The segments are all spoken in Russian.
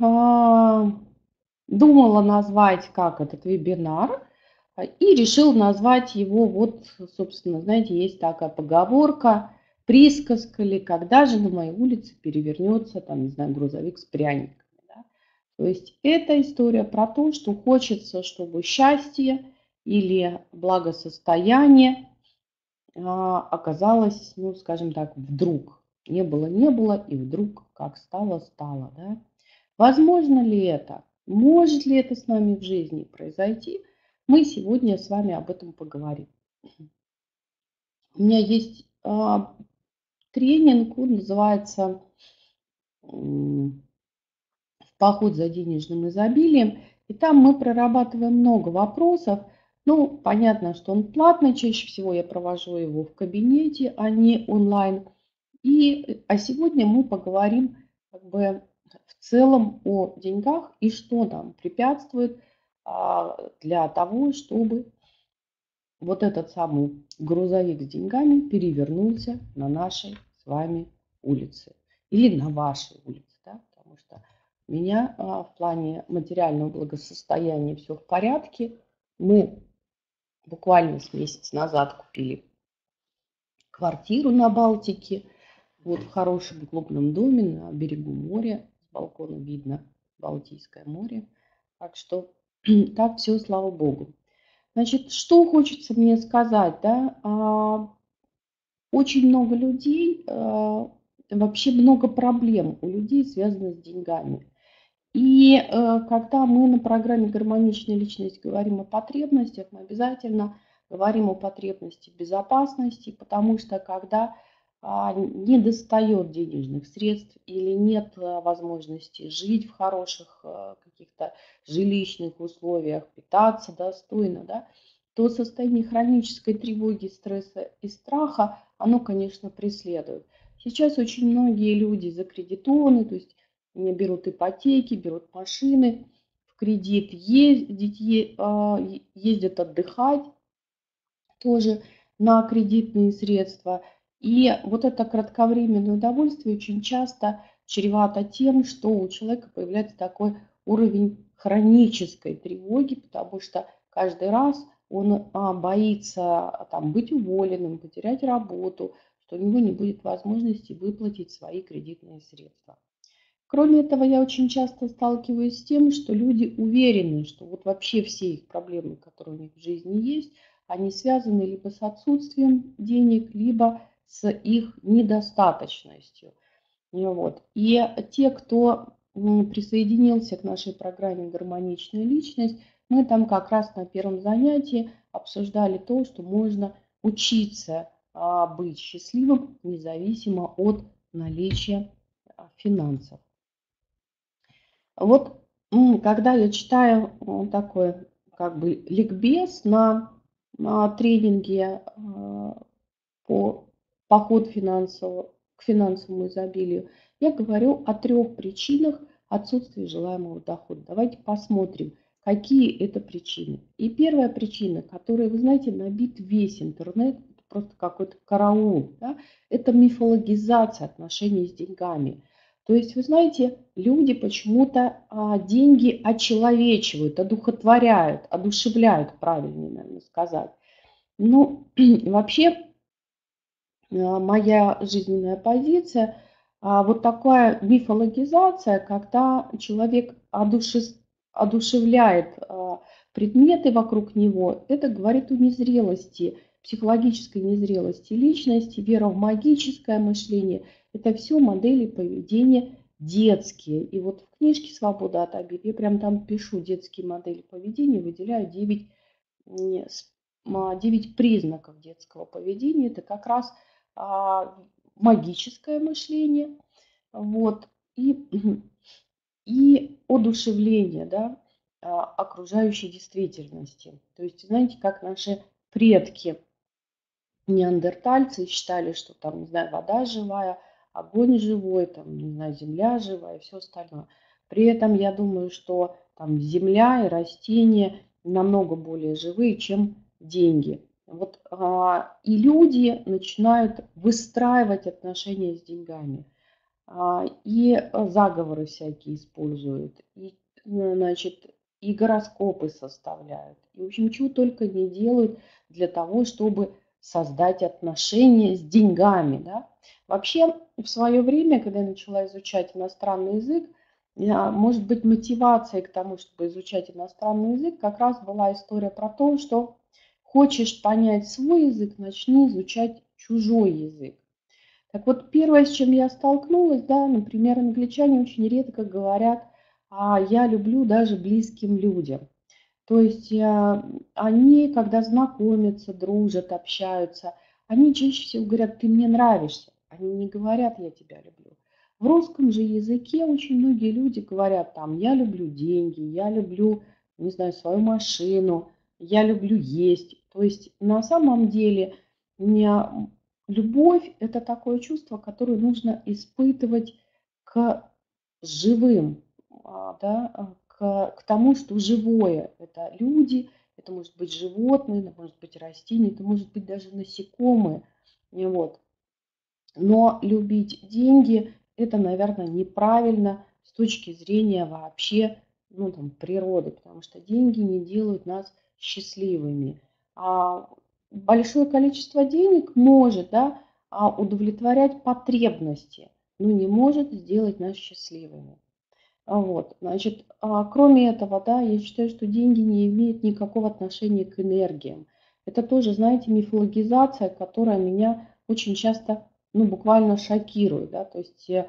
а, думала назвать как этот вебинар а, и решил назвать его, вот, собственно, знаете, есть такая поговорка, присказка ли, когда же на моей улице перевернется, там, не знаю, грузовик с пряниками. Да? То есть это история про то, что хочется, чтобы счастье или благосостояние а, оказалось, ну, скажем так, вдруг. Не было, не было, и вдруг как стало, стало. Да? Возможно ли это? Может ли это с нами в жизни произойти? Мы сегодня с вами об этом поговорим. У меня есть а, тренинг, он называется «Поход за денежным изобилием». И там мы прорабатываем много вопросов. Ну, понятно, что он платный, чаще всего я провожу его в кабинете, а не онлайн. И, а сегодня мы поговорим как бы целом о деньгах и что нам препятствует а, для того, чтобы вот этот самый грузовик с деньгами перевернулся на нашей с вами улице или на вашей улице, да, потому что у меня а, в плане материального благосостояния все в порядке. Мы буквально с месяц назад купили квартиру на Балтике, вот в хорошем клубном доме на берегу моря балкона видно Балтийское море. Так что так все, слава богу. Значит, что хочется мне сказать, да? А, очень много людей, а, вообще много проблем у людей, связанных с деньгами. И э, когда мы на программе «Гармоничная личность» говорим о потребностях, мы обязательно говорим о потребности безопасности, потому что когда не достает денежных средств или нет а, возможности жить в хороших а, каких-то жилищных условиях, питаться достойно, да, то состояние хронической тревоги, стресса и страха, оно, конечно, преследует. Сейчас очень многие люди закредитованы, то есть они берут ипотеки, берут машины в кредит, ездить, ездят отдыхать тоже на кредитные средства – и вот это кратковременное удовольствие очень часто чревато тем, что у человека появляется такой уровень хронической тревоги, потому что каждый раз он а, боится там, быть уволенным, потерять работу, что у него не будет возможности выплатить свои кредитные средства. Кроме этого, я очень часто сталкиваюсь с тем, что люди уверены, что вот вообще все их проблемы, которые у них в жизни есть, они связаны либо с отсутствием денег, либо с их недостаточностью. Вот. И те, кто присоединился к нашей программе «Гармоничная личность», мы там как раз на первом занятии обсуждали то, что можно учиться а, быть счастливым независимо от наличия а, финансов. Вот когда я читаю такой как бы ликбез на, на тренинге а, по поход к финансовому изобилию, я говорю о трех причинах отсутствия желаемого дохода. Давайте посмотрим, какие это причины. И первая причина, которая, вы знаете, набит весь интернет, просто какой-то караул, да, это мифологизация отношений с деньгами. То есть, вы знаете, люди почему-то а, деньги очеловечивают, одухотворяют, одушевляют, правильнее, наверное, сказать. Ну, вообще, моя жизненная позиция, а вот такая мифологизация, когда человек одушевляет а, предметы вокруг него, это говорит о незрелости, психологической незрелости личности, вера в магическое мышление. Это все модели поведения детские. И вот в книжке «Свобода от обид» я прям там пишу детские модели поведения, выделяю 9, 9 а, признаков детского поведения. Это как раз – магическое мышление, вот, и, и одушевление, да, а, окружающей действительности. То есть, знаете, как наши предки, неандертальцы, считали, что там, не знаю, вода живая, огонь живой, там, не знаю, земля живая и все остальное. При этом я думаю, что там земля и растения намного более живые, чем деньги. Вот, а, и люди начинают выстраивать отношения с деньгами. а, и э, заговоры всякие используют, и, ну, значит, и гороскопы составляют, и, в общем, чего только не делают для того, чтобы создать отношения с деньгами, да. Вообще, в свое время, когда я начала изучать иностранный язык, может быть, мотивацией к тому, чтобы изучать иностранный язык, как раз была история про то, что хочешь понять свой язык, начни изучать чужой язык. Так вот, первое, с чем я столкнулась, да, например, англичане очень редко говорят, а я люблю даже близким людям. То есть а, они, когда знакомятся, дружат, общаются, они чаще всего говорят, ты мне нравишься. Они не говорят, я тебя люблю. В русском же языке очень многие люди говорят там, я люблю деньги, я люблю, не знаю, свою машину, я люблю есть. То есть на самом деле не Любовь – это такое чувство, которое нужно испытывать к живым, а, да, а, к, к тому, что живое. Это люди, это может быть животные, это может быть растения, это может быть даже насекомые. Вот. Но любить деньги – это, наверное, неправильно с точки зрения вообще ну, там, природы, потому что деньги не делают нас счастливыми. А большое количество денег может да, а удовлетворять потребности, но не может сделать нас счастливыми. А вот, значит, кроме этого, да, я считаю, что деньги не имеют никакого отношения к энергиям. Это тоже, знаете, мифологизация, которая меня очень часто, ну, буквально шокирует, да, то есть э,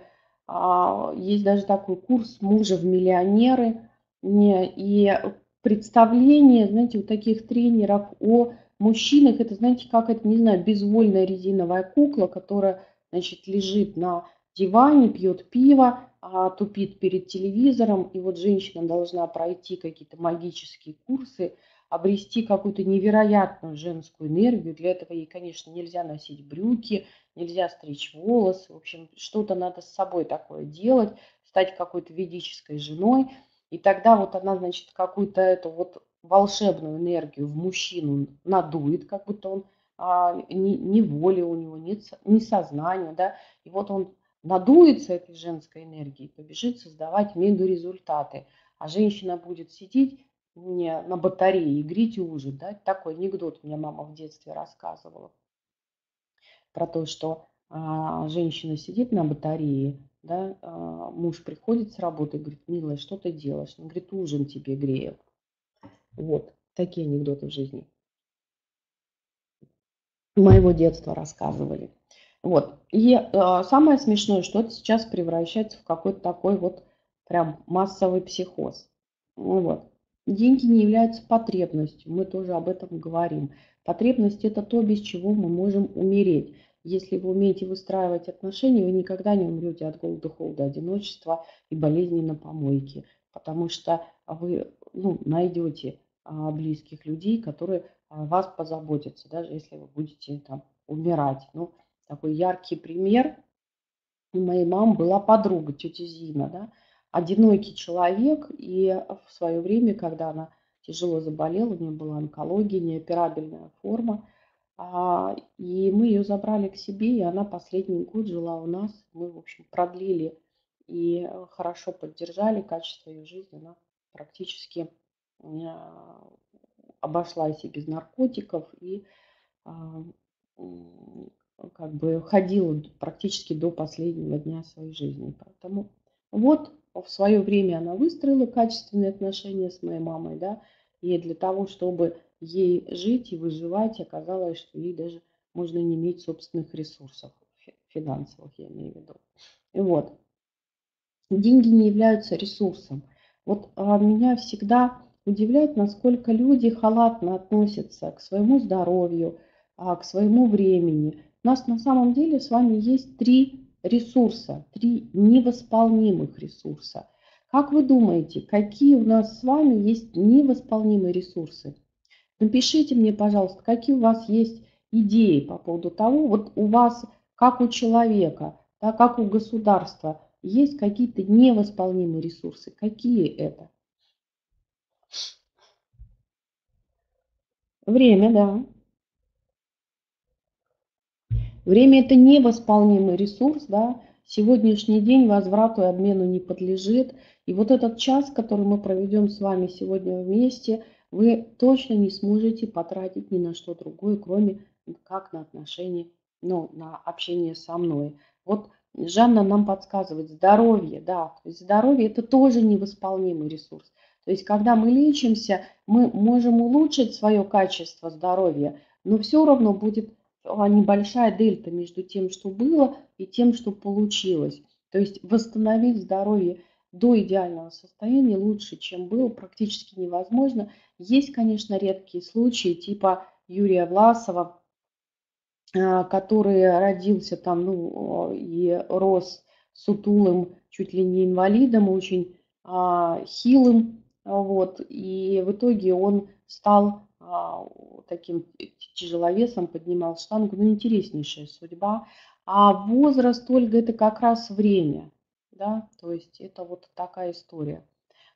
есть даже такой курс мужа в миллионеры, не, и представление, знаете, у таких тренеров о мужчинах это, знаете, как это, не знаю, безвольная резиновая кукла, которая, значит, лежит на диване, пьет пиво, а, тупит перед телевизором, и вот женщина должна пройти какие-то магические курсы, обрести какую-то невероятную женскую энергию. Для этого ей, конечно, нельзя носить брюки, нельзя стричь волосы. В общем, что-то надо с собой такое делать, стать какой-то ведической женой. И тогда вот она, значит, какую-то эту вот волшебную энергию в мужчину надует, как будто он а, ни воли у него, ни, ни сознания, да, и вот он надуется этой женской энергией, побежит создавать мега результаты, а женщина будет сидеть не на батарее и греть ужин, да, такой анекдот мне мама в детстве рассказывала. Про то, что а, женщина сидит на батарее, да, а, муж приходит с работы и говорит, милая, что ты делаешь? Он говорит, ужин тебе грею. Вот, такие анекдоты в жизни. Моего детства рассказывали. Вот. И э, самое смешное, что это сейчас превращается в какой-то такой вот прям массовый психоз. Ну вот. Деньги не являются потребностью, мы тоже об этом говорим. Потребность – это то, без чего мы можем умереть. Если вы умеете выстраивать отношения, вы никогда не умрете от голода, холода, одиночества и болезней на помойке, потому что вы ну, найдете а, близких людей, которые о вас позаботятся, даже если вы будете там умирать. Ну, такой яркий пример. У моей мамы была подруга, тетя Зина, да, одинокий человек, и в свое время, когда она тяжело заболела, у нее была онкология, неоперабельная форма, а, и мы ее забрали к себе, и она последний год жила у нас. Мы, в общем, продлили и хорошо поддержали качество ее жизни. Она практически обошлась и без наркотиков, и а, как бы ходила практически до последнего дня своей жизни. Поэтому вот в свое время она выстроила качественные отношения с моей мамой, да, и для того, чтобы ей жить и выживать, оказалось, что ей даже можно не иметь собственных ресурсов, финансовых, я имею в виду. И вот. Деньги не являются ресурсом. Вот а, меня всегда удивляет, насколько люди халатно относятся к своему здоровью, а, к своему времени. У нас на самом деле с вами есть три ресурса, три невосполнимых ресурса. Как вы думаете, какие у нас с вами есть невосполнимые ресурсы? Напишите мне, пожалуйста, какие у вас есть идеи по поводу того, вот у вас, как у человека, да, как у государства, есть какие-то невосполнимые ресурсы. Какие это? Время, да. Время – это невосполнимый ресурс, да. Сегодняшний день возврату и обмену не подлежит. И вот этот час, который мы проведем с вами сегодня вместе, вы точно не сможете потратить ни на что другое, кроме как на отношения, ну, на общение со мной. Вот Жанна нам подсказывает, здоровье, да, то есть здоровье это тоже невосполнимый ресурс. То есть когда мы лечимся, мы можем улучшить свое качество здоровья, но все равно будет а, небольшая дельта между тем, что было, и тем, что получилось. То есть восстановить здоровье до идеального состояния лучше, чем было, практически невозможно. Есть, конечно, редкие случаи, типа Юрия Власова, а, который родился там, ну, и рос сутулым, чуть ли не инвалидом, очень а, хилым, вот, и в итоге он стал а, таким тяжеловесом, поднимал штангу, ну, интереснейшая судьба. А возраст, Ольга, это как раз время, да, то есть это вот такая история.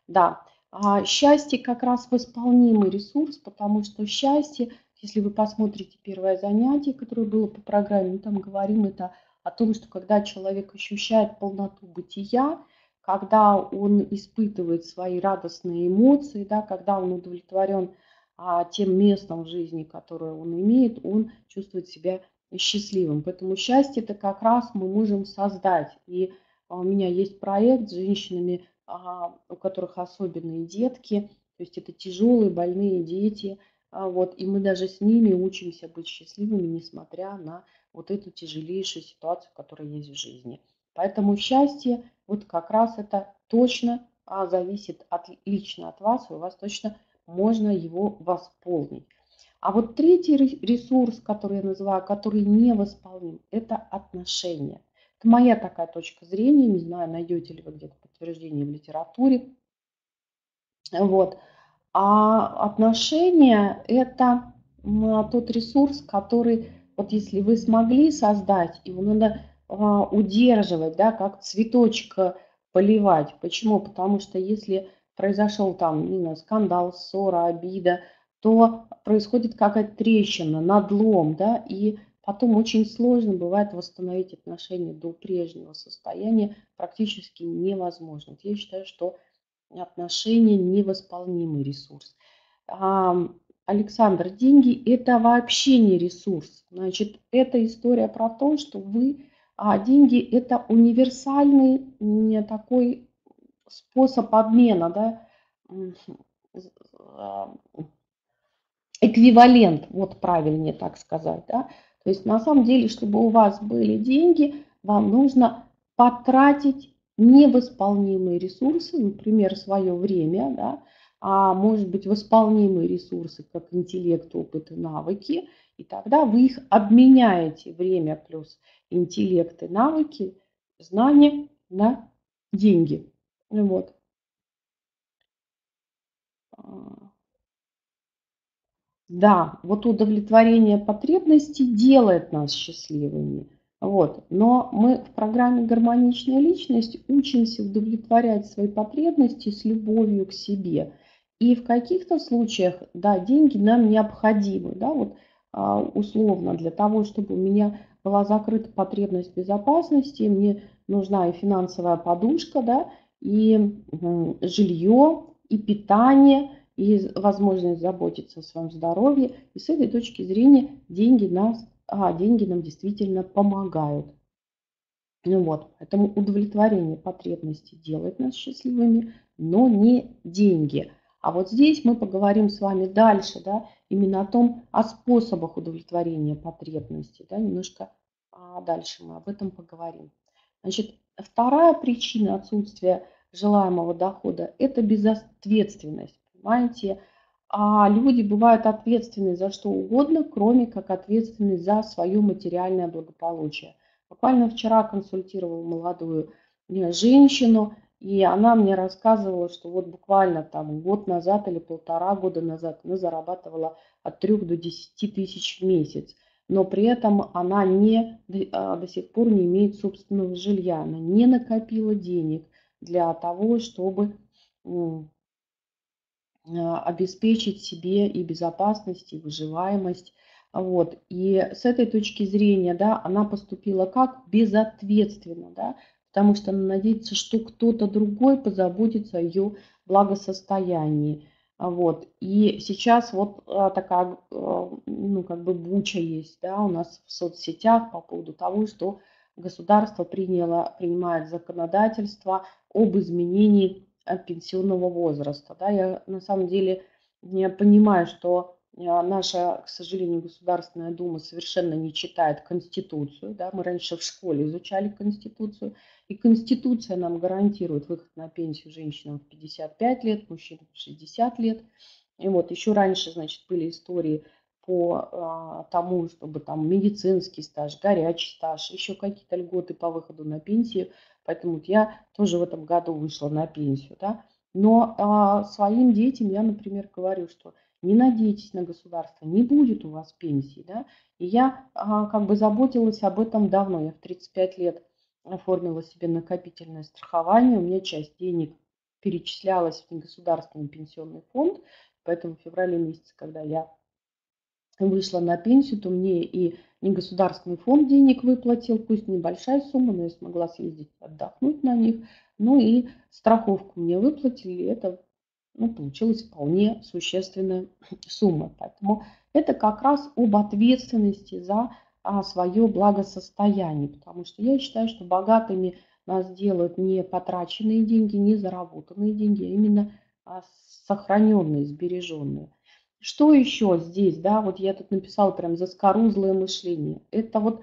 Да, а счастье как раз восполнимый ресурс, потому что счастье если вы посмотрите первое занятие, которое было по программе, мы там говорим это о том, что когда человек ощущает полноту бытия, когда он испытывает свои радостные эмоции, да, когда он удовлетворен а, тем местом в жизни, которое он имеет, он чувствует себя счастливым. Поэтому счастье это как раз мы можем создать. И у меня есть проект с женщинами, а, у которых особенные детки, то есть это тяжелые, больные дети – а, вот, и мы даже с ними учимся быть счастливыми, несмотря на вот эту тяжелейшую ситуацию, которая есть в жизни. Поэтому счастье, вот как раз это точно а, зависит от, лично от вас, и у вас точно можно его восполнить. А вот третий ресурс, который я называю, который не восполним, это отношения. Это моя такая точка зрения, не знаю, найдете ли вы где-то подтверждение в литературе. Вот. А отношения – это тот ресурс, который, вот если вы смогли создать, его надо а, удерживать, да, как цветочек поливать. Почему? Потому что если произошел там, не знаю, скандал, ссора, обида, то происходит какая-то трещина, надлом, да, и потом очень сложно бывает восстановить отношения до прежнего состояния, практически невозможно. Я считаю, что отношения невосполнимый ресурс. Александр, деньги это вообще не ресурс. Значит, это история про то, что вы, а деньги это универсальный не такой способ обмена, да, эквивалент, вот правильнее так сказать, да. То есть на самом деле, чтобы у вас были деньги, вам нужно потратить невосполнимые ресурсы, например, свое время, да, а может быть восполнимые ресурсы, как интеллект, опыт и навыки, и тогда вы их обменяете, время плюс интеллект и навыки, знания на деньги. Вот. Да, вот удовлетворение потребностей делает нас счастливыми. Вот. Но мы в программе «Гармоничная личность» учимся удовлетворять свои потребности с любовью к себе. И в каких-то случаях, да, деньги нам необходимы, да, вот а, условно для того, чтобы у меня была закрыта потребность безопасности, мне нужна и финансовая подушка, да, и жилье, и питание, и возможность заботиться о своем здоровье. И с этой точки зрения деньги нас а деньги нам действительно помогают. Ну вот, поэтому удовлетворение потребностей делает нас счастливыми, но не деньги. А вот здесь мы поговорим с вами дальше, да, именно о том, о способах удовлетворения потребностей, да, немножко а дальше мы об этом поговорим. Значит, вторая причина отсутствия желаемого дохода – это безответственность, понимаете, а люди бывают ответственны за что угодно, кроме как ответственны за свое материальное благополучие. Буквально вчера консультировала молодую э, женщину, и она мне рассказывала, что вот буквально там год назад или полтора года назад она зарабатывала от 3 до 10 тысяч в месяц. Но при этом она не, а, до сих пор не имеет собственного жилья, она не накопила денег для того, чтобы обеспечить себе и безопасность, и выживаемость. Вот. И с этой точки зрения, да, она поступила как? Безответственно, да, потому что она надеется, что кто-то другой позаботится о ее благосостоянии. Вот. И сейчас вот а, такая, а, ну, как бы буча есть, да, у нас в соцсетях по поводу того, что государство приняло, принимает законодательство об изменении пенсионного возраста. Да. Я на самом деле не понимаю, что а, наша, к сожалению, Государственная Дума совершенно не читает Конституцию. Да? Мы раньше в школе изучали Конституцию, и Конституция нам гарантирует выход на пенсию женщинам в 55 лет, мужчинам в 60 лет. И вот еще раньше, значит, были истории по а, тому, чтобы там медицинский стаж, горячий стаж, еще какие-то льготы по выходу на пенсию. Поэтому вот я тоже в этом году вышла на пенсию. Да? Но а, своим детям я, например, говорю, что не надейтесь на государство, не будет у вас пенсии. Да? И я а, как бы заботилась об этом давно. Я в 35 лет оформила себе накопительное страхование. У меня часть денег перечислялась в государственный пенсионный фонд. Поэтому в феврале месяце, когда я вышла на пенсию, то мне и негосударственный фонд денег выплатил, пусть небольшая сумма, но я смогла съездить отдохнуть на них. Ну и страховку мне выплатили, это ну, получилась вполне существенная сумма. Поэтому это как раз об ответственности за а, свое благосостояние, потому что я считаю, что богатыми нас делают не потраченные деньги, не заработанные деньги, а именно а, сохраненные, сбереженные. Что еще здесь, да, вот я тут написала прям заскорузлое мышление. Это вот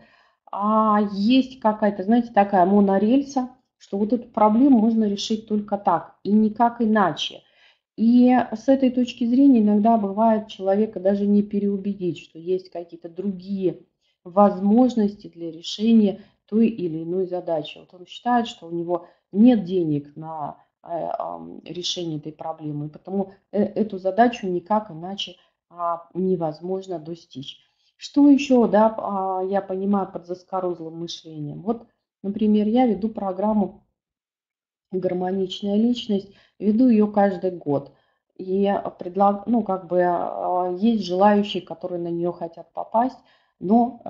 а, есть какая-то, знаете, такая монорельса, что вот эту проблему можно решить только так и никак иначе. И с этой точки зрения иногда бывает человека даже не переубедить, что есть какие-то другие возможности для решения той или иной задачи. Вот он считает, что у него нет денег на э, решение этой проблемы, и потому э, эту задачу никак иначе а, невозможно достичь. Что еще да, а, я понимаю под заскорузлым мышлением? Вот, например, я веду программу гармоничная личность, веду ее каждый год. И предлаг, ну, как бы а, есть желающие, которые на нее хотят попасть, но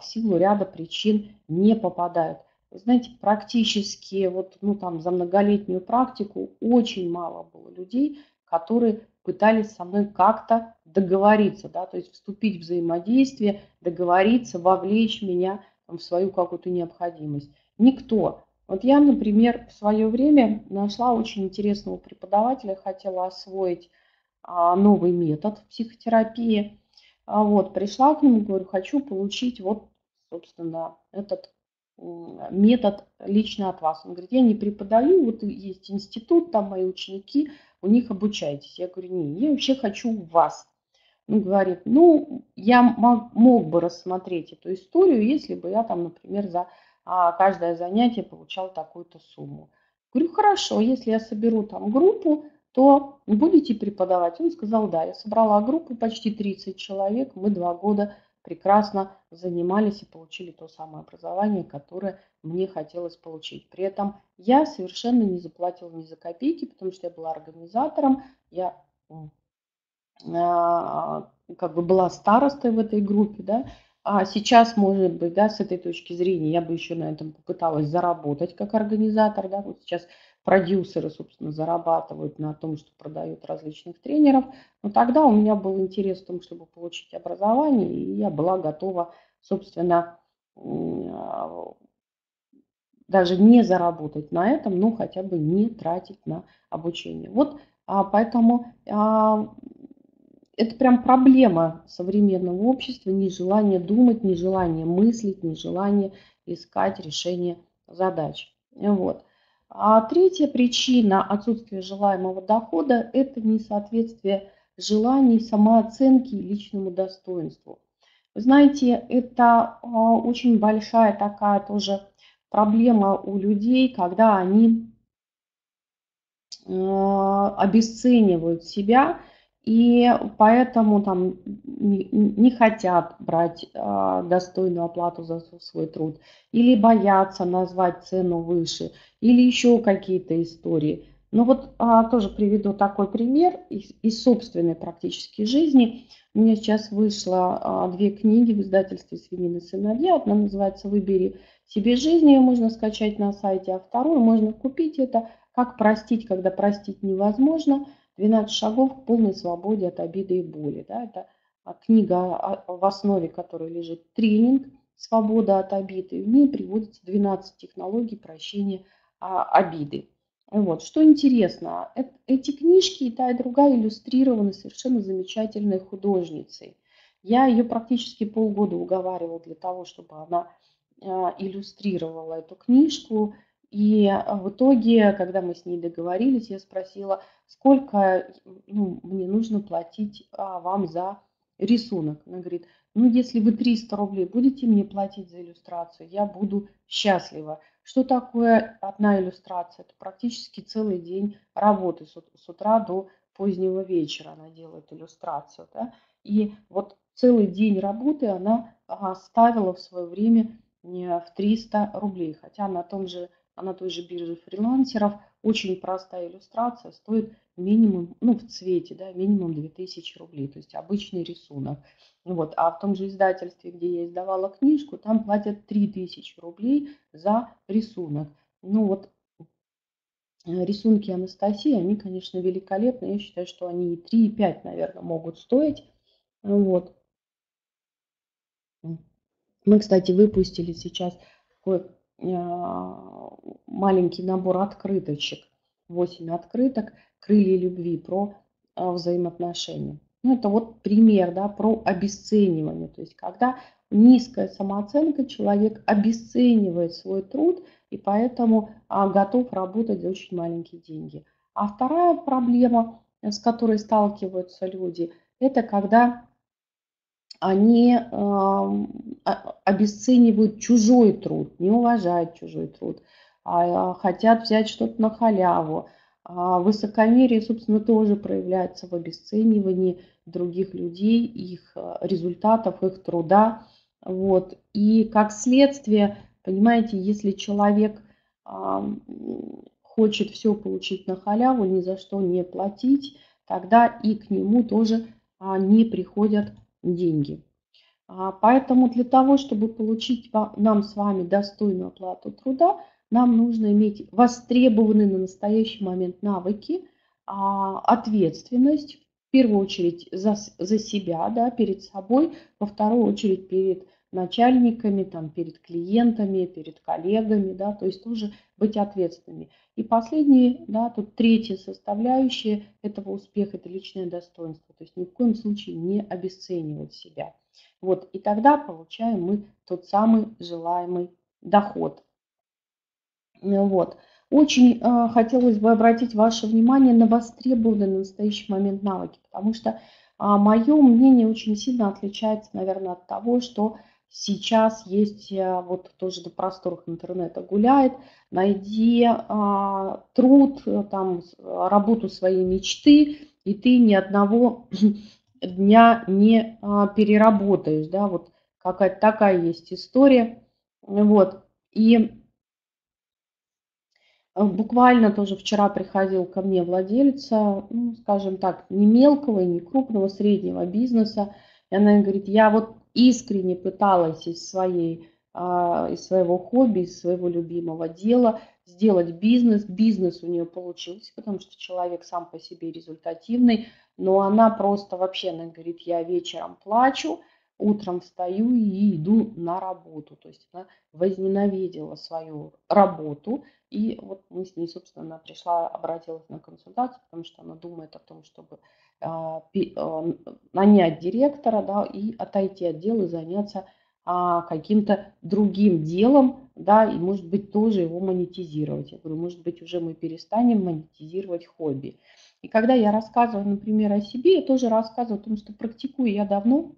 в силу ряда причин не попадают. Знаете, практически вот, ну, там, за многолетнюю практику очень мало было людей, которые пытались со мной как-то договориться, да, то есть вступить в взаимодействие, договориться, вовлечь меня там, в свою какую-то необходимость. Никто. Вот я, например, в свое время нашла очень интересного преподавателя, хотела освоить а, новый метод психотерапии. А вот, пришла к нему, говорю, хочу получить вот, собственно, этот метод лично от вас. Он говорит, я не преподаю, вот есть институт, там мои ученики, у них обучайтесь. Я говорю, не, я вообще хочу у вас. Он говорит, ну, я мог, бы рассмотреть эту историю, если бы я там, например, за а каждое занятие получал такую-то сумму. Говорю, хорошо, если я соберу там группу, то будете преподавать? Он сказал, да, я собрала группу, почти 30 человек, мы два года прекрасно занимались и получили то самое образование, которое мне хотелось получить. При этом я совершенно не заплатила ни за копейки, потому что я была организатором, я а, как бы была старостой в этой группе, да, а сейчас, может быть, да, с этой точки зрения, я бы еще на этом попыталась заработать как организатор. Да, вот сейчас продюсеры, собственно, зарабатывают на том, что продают различных тренеров. Но тогда у меня был интерес в том, чтобы получить образование, и я была готова, собственно, а, даже не заработать на этом, но хотя бы не тратить на обучение. Вот а, поэтому а, это прям проблема современного общества, нежелание думать, нежелание мыслить, нежелание искать решение задач. Вот. А третья причина отсутствия желаемого дохода – это несоответствие желаний, самооценки и личному достоинству. Вы знаете, это а, очень большая такая тоже проблема у людей, когда они а, обесценивают себя и поэтому там не, не хотят брать э, достойную оплату за свой труд, или боятся назвать цену выше, или еще какие-то истории. Ну вот а, тоже приведу такой пример из, из собственной практически жизни. У меня сейчас вышло а, две книги в издательстве «Свинин и сыновья». Одна называется «Выбери себе жизнь», ее можно скачать на сайте, а вторую можно купить. Это «Как простить, когда простить невозможно. 12 шагов к полной свободе от обиды и боли». Да, это а, книга, в основе которой лежит тренинг «Свобода от обиды». И в ней приводится 12 технологий прощения обиды. Вот. Что интересно, эти книжки и та, и другая иллюстрированы совершенно замечательной художницей. Я ее практически полгода уговаривала для того, чтобы она а, иллюстрировала эту книжку. И а, в итоге, когда мы с ней договорились, я спросила, сколько ну, мне нужно платить а, вам за рисунок. Она говорит, ну если вы 300 рублей будете мне платить за иллюстрацию, я буду счастлива. Что такое одна иллюстрация? Это практически целый день работы с утра до позднего вечера она делает иллюстрацию. Да? И вот целый день работы она ставила в свое время в 300 рублей. Хотя на, том же, на той же бирже фрилансеров очень простая иллюстрация стоит минимум, ну в цвете, да, минимум 2000 рублей, то есть обычный рисунок. Вот. А в том же издательстве, где я издавала книжку, там платят 3000 рублей за рисунок. Ну вот э, рисунки Анастасии, они, конечно, великолепны. Я считаю, что они и 3, и 5, наверное, могут стоить. Вот. Мы, кстати, выпустили сейчас а, маленький набор открыточек. 8 открыток «Крылья любви» про а, взаимоотношения. Ну, это вот пример да, про обесценивание. То есть когда низкая самооценка, человек обесценивает свой труд и поэтому а, готов работать за очень маленькие деньги. А вторая проблема, с которой сталкиваются люди, это когда они э, обесценивают чужой труд, не уважают чужой труд, а, хотят взять что-то на халяву, а высокомерие, собственно, тоже проявляется в обесценивании других людей, их э, результатов, их труда. Вот. И как следствие, понимаете, если человек хочет все получить на халяву, ни за что не платить, тогда и к нему тоже а, не приходят деньги. А, поэтому для того, чтобы получить нам с вами достойную оплату труда, нам нужно иметь востребованные на настоящий момент навыки, а, ответственность, в первую очередь за, за себя, да, перед собой, во вторую очередь перед начальниками, там, перед клиентами, перед коллегами, да, то есть тоже быть ответственными. И последнее, да, тут третья составляющая этого успеха – это личное достоинство. То есть ни в коем случае не обесценивать себя. Вот, и тогда получаем мы тот самый желаемый доход. Ну вот. Очень э, хотелось бы обратить ваше внимание на востребованные на настоящий момент навыки, потому что э, мое мнение очень сильно отличается, наверное, от того, что сейчас есть, э, вот тоже на просторах интернета гуляет, найди э, труд, там, работу своей мечты, и ты ни одного дня не э, переработаешь, да, вот какая-то такая есть история, вот, и Э, буквально тоже вчера приходил ко мне владелец, ну, скажем так, не мелкого и не крупного, среднего бизнеса. И она говорит, я вот искренне пыталась из, своей, а, из своего хобби, из своего любимого дела сделать бизнес. Бизнес у нее получился, потому что человек сам по себе результативный. Но она просто вообще, она говорит, я вечером плачу, утром встаю и иду на работу. То есть она возненавидела свою работу. И вот мы с ней, собственно, она пришла, обратилась на консультацию, потому что она думает о том, чтобы а, а, нанять директора да, и отойти от дела и заняться а, каким-то другим делом, да, и, может быть, тоже его монетизировать. Я говорю, может быть, уже мы перестанем монетизировать хобби. И когда я рассказываю, например, о себе, я тоже рассказываю о том, что практикую я давно,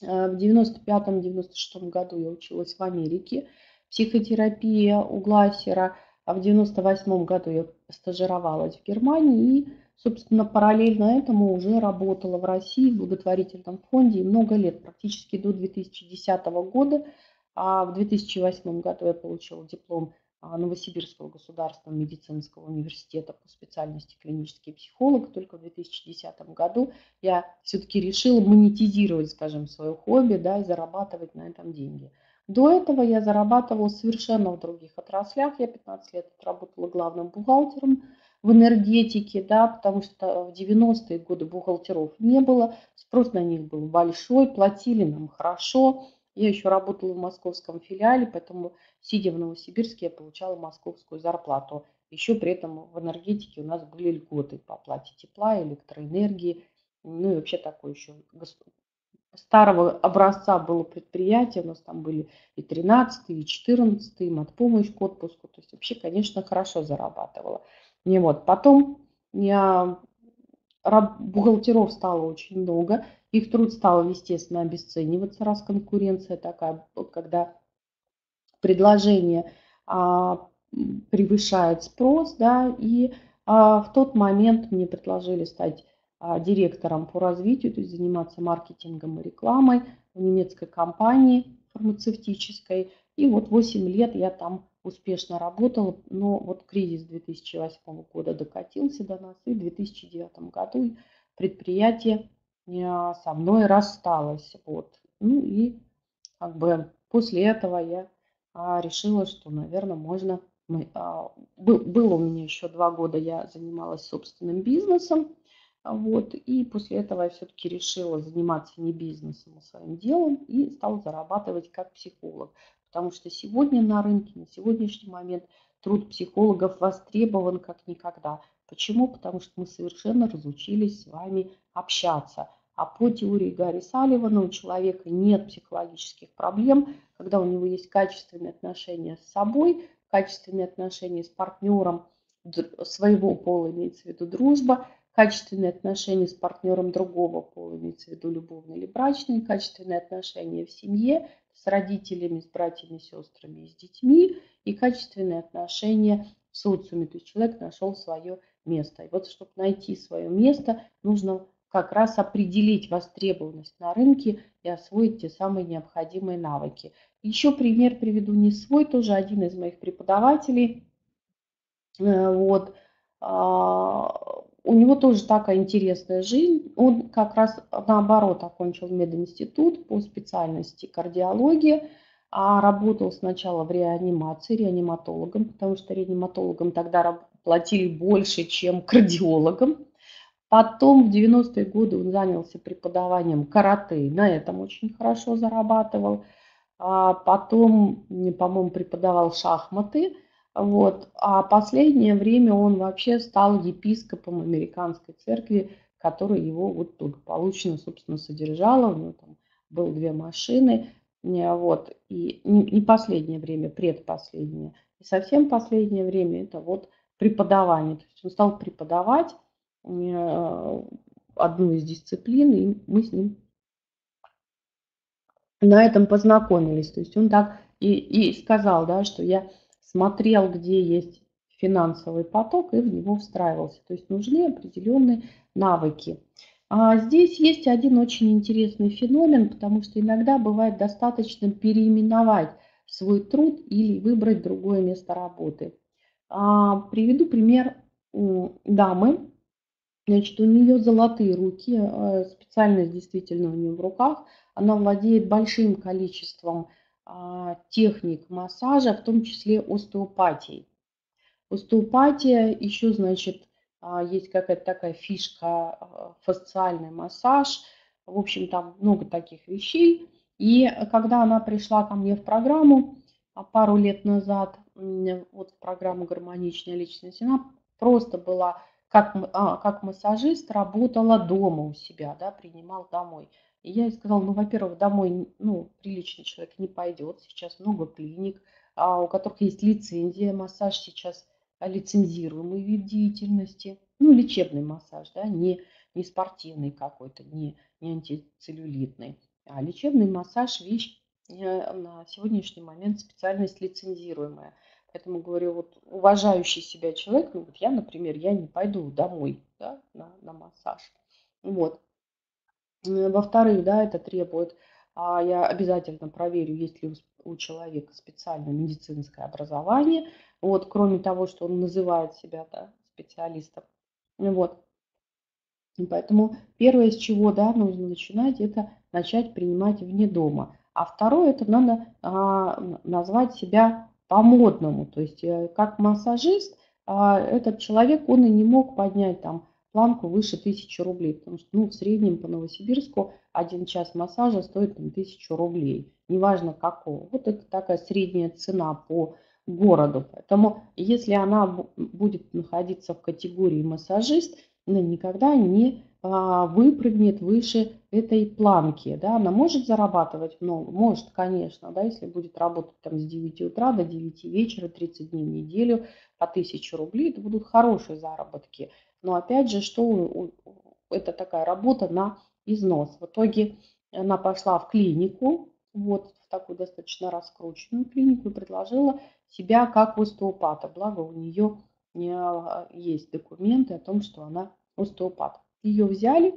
в 95-96 году я училась в Америке, психотерапия у Глассера, а в 98 году я стажировалась в Германии и, собственно, параллельно этому уже работала в России в благотворительном фонде много лет, практически до 2010 года. А в 2008 году я получила диплом Новосибирского государственного медицинского университета по специальности клинический психолог. Только в 2010 году я все-таки решила монетизировать, скажем, свое хобби да, и зарабатывать на этом деньги. До этого я зарабатывала совершенно в других отраслях. Я 15 лет отработала главным бухгалтером в энергетике, да, потому что в 90-е годы бухгалтеров не было, спрос на них был большой, платили нам хорошо. Я еще работала в московском филиале, поэтому, сидя в Новосибирске, я получала московскую зарплату. Еще при этом в энергетике у нас были льготы по оплате тепла, электроэнергии. Ну и вообще такое еще старого образца было предприятие, у нас там были и 13 и 14 и матпомощь к отпуску. То есть вообще, конечно, хорошо зарабатывала. И вот. Потом я, бухгалтеров стало очень много. Их труд стал, естественно, обесцениваться, раз конкуренция такая, когда предложение а, превышает спрос, да, и а, в тот момент мне предложили стать а, директором по развитию, то есть заниматься маркетингом и рекламой в немецкой компании фармацевтической. И вот 8 лет я там успешно работала, но вот кризис 2008 года докатился до нас, и в 2009 году предприятие а, со мной рассталось. Вот. Ну и как бы после этого я а, решила, что, наверное, можно... Мы, а, был, было у меня еще два года, я занималась собственным бизнесом, вот, и после этого я все-таки решила заниматься не бизнесом, а своим делом и стала зарабатывать как психолог. Потому что сегодня на рынке, на сегодняшний момент труд психологов востребован как никогда. Почему? Потому что мы совершенно разучились с вами общаться. А по теории Гарри Салливана у человека нет психологических проблем, когда у него есть качественные отношения с собой, качественные отношения с партнером своего пола, имеется в виду дружба, качественные отношения с партнером другого пола, имеется в виду любовные или брачные, качественные отношения в семье, с родителями, с братьями, сестрами и с детьми, и качественные отношения в социуме. То есть человек нашел свое место. И вот чтобы найти свое место, нужно как раз определить востребованность на рынке и освоить те самые необходимые навыки. Еще пример приведу не свой, тоже один из моих преподавателей. Э, вот, а, у него тоже такая интересная жизнь. Он как раз наоборот окончил мединститут по специальности кардиология, а работал сначала в реанимации реаниматологом, потому что реаниматологам тогда платили больше, чем кардиологам. Потом в 90-е годы он занялся преподаванием карате, на этом очень хорошо зарабатывал. А потом, по-моему, преподавал шахматы. Вот. А последнее время он вообще стал епископом американской церкви, которая его вот благополучно, собственно, содержала. У него там было две машины. Вот. И не последнее время, предпоследнее. И совсем последнее время это вот преподавание. То есть он стал преподавать Э, одну из дисциплин, и мы с ним на этом познакомились. То есть он так и, и сказал, да, что я смотрел, где есть финансовый поток, и в него встраивался. То есть нужны определенные навыки. А здесь есть один очень интересный феномен, потому что иногда бывает достаточно переименовать свой труд или выбрать другое место работы. А, приведу пример дамы, Значит, у нее золотые руки, э, специальность действительно у нее в руках. Она владеет большим количеством техник массажа, в том числе остеопатией. Остеопатия еще, значит, а, есть какая-то такая фишка, а, фасциальный массаж. В общем, там много таких вещей. И когда она пришла ко мне в программу пару лет назад, вот в программу «Гармоничная личность», она просто была как, а, как массажист работала дома у себя, да, принимал домой. И я ей сказала, ну, во-первых, домой, ну, приличный человек не пойдет. Сейчас много клиник, а, у которых есть лицензия. Массаж сейчас лицензируемый вид деятельности. Ну, лечебный массаж, да, не, не спортивный какой-то, не, не антицеллюлитный. А лечебный массаж – вещь э, на сегодняшний момент специальность лицензируемая. Поэтому говорю, вот уважающий себя человек, ну вот я, например, я не пойду домой да, на, на массаж. Вот. Во-вторых, да, это требует а, я обязательно проверю, есть ли у человека специальное медицинское образование. Вот, кроме того, что он называет себя да, специалистом. Вот. Поэтому первое, с чего да, нужно начинать, это начать принимать вне дома. А второе, это надо а, назвать себя по-модному. То есть э, как массажист, а, этот человек, он и не мог поднять там планку выше 1000 рублей, потому что ну, в среднем по Новосибирску один час массажа стоит там, 1000 рублей, неважно какого. Вот это такая средняя цена по городу. Поэтому если она будет находиться в категории массажист, она никогда не а, выпрыгнет выше этой планки. Да? Она может зарабатывать много? Может, конечно, да, если будет работать там с 9 утра до 9 вечера, 30 дней в неделю по 1000 рублей, это будут хорошие заработки. Но опять же, что это такая работа на износ. В итоге она пошла в клинику, вот в такую достаточно раскрученную клинику и предложила себя как остеопата. Благо у нее а, есть документы о том, что она остеопат. Ее взяли,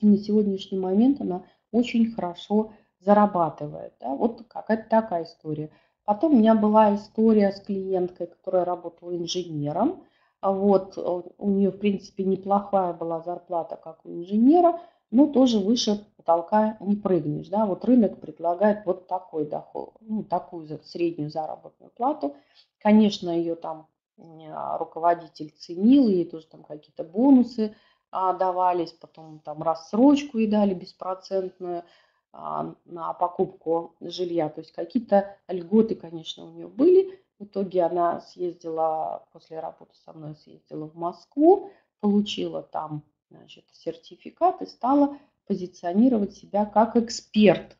и на сегодняшний момент она очень хорошо зарабатывает. Да? Вот какая-то такая история. Потом у меня была история с клиенткой, которая работала инженером. А вот э, у нее, в принципе, неплохая была зарплата, как у инженера, но тоже выше потолка не прыгнешь. Да? Вот рынок предлагает вот такой доход, ну, такую среднюю заработную плату. Конечно, ее там а, руководитель ценил, ей тоже там какие-то бонусы а, давались, потом там рассрочку и дали беспроцентную на покупку жилья. То есть какие-то льготы, конечно, у нее были. В итоге она съездила, после работы со мной съездила в Москву, получила там значит, сертификат и стала позиционировать себя как эксперт.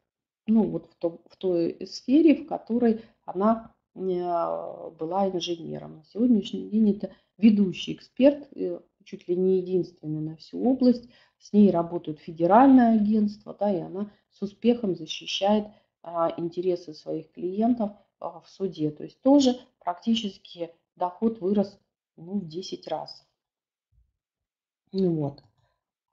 Ну, вот в, том, в той сфере, в которой она э, была инженером. На сегодняшний день это ведущий эксперт, э, чуть ли не единственный на всю область. С ней работают федеральное агентство, да, и она с успехом защищает а, интересы своих клиентов в суде. То есть тоже практически доход вырос ну, в 10 раз. Ну вот.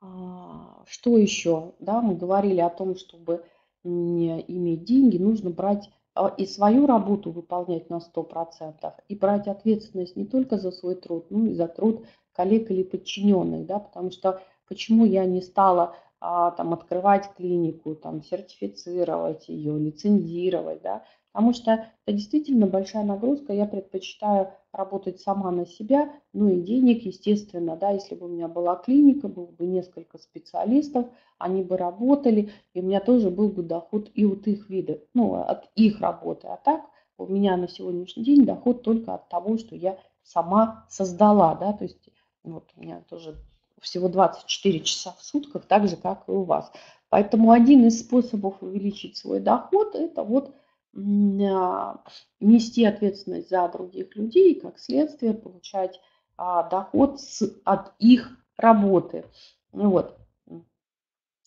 А, что еще? Да, мы говорили о том, чтобы иметь деньги, нужно брать а, и свою работу выполнять на 100%, и брать ответственность не только за свой труд, но и за труд коллег или подчиненных, да, потому что почему я не стала а, там открывать клинику, там сертифицировать ее, лицензировать, да, Потому что это действительно большая нагрузка. Я предпочитаю работать сама на себя, ну и денег, естественно, да, если бы у меня была клиника, было бы несколько специалистов, они бы работали, и у меня тоже был бы доход и от их вида, ну, от их работы. А так у меня на сегодняшний день доход только от того, что я сама создала, да, то есть вот у меня тоже всего 24 часа в сутках, так же, как и у вас. Поэтому один из способов увеличить свой доход – это вот нести ответственность за других людей и, как следствие, получать а, доход с, от их работы. Вот.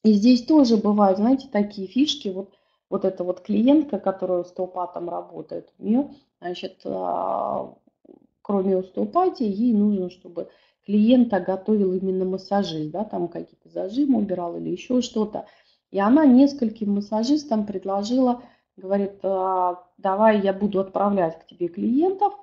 И здесь тоже бывают, знаете, такие фишки. Вот, вот эта вот клиентка, которая стопатом работает, у нее, значит, а, кроме остеопатии, ей нужно, чтобы клиента готовил именно массажист, да, там какие-то зажимы убирал или еще что-то. И она нескольким массажистам предложила говорит, «А, давай я буду отправлять к тебе клиентов,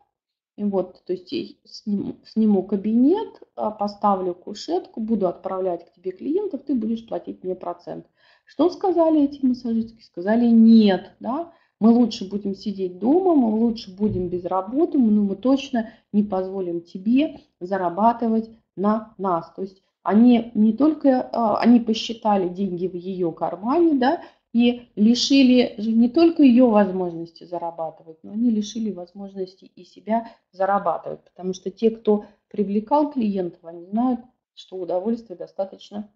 вот, то есть сниму, сниму кабинет, а, поставлю кушетку, буду отправлять к тебе клиентов, ты будешь платить мне процент. Что сказали эти массажистки? Сказали нет, да, мы лучше будем сидеть дома, мы лучше будем без работы, но мы точно не позволим тебе зарабатывать на нас. То есть они не только, а, они посчитали деньги в ее кармане, да, и лишили не только ее возможности зарабатывать, но они лишили возможности и себя зарабатывать. Потому что те, кто привлекал клиентов, они знают, что удовольствие достаточно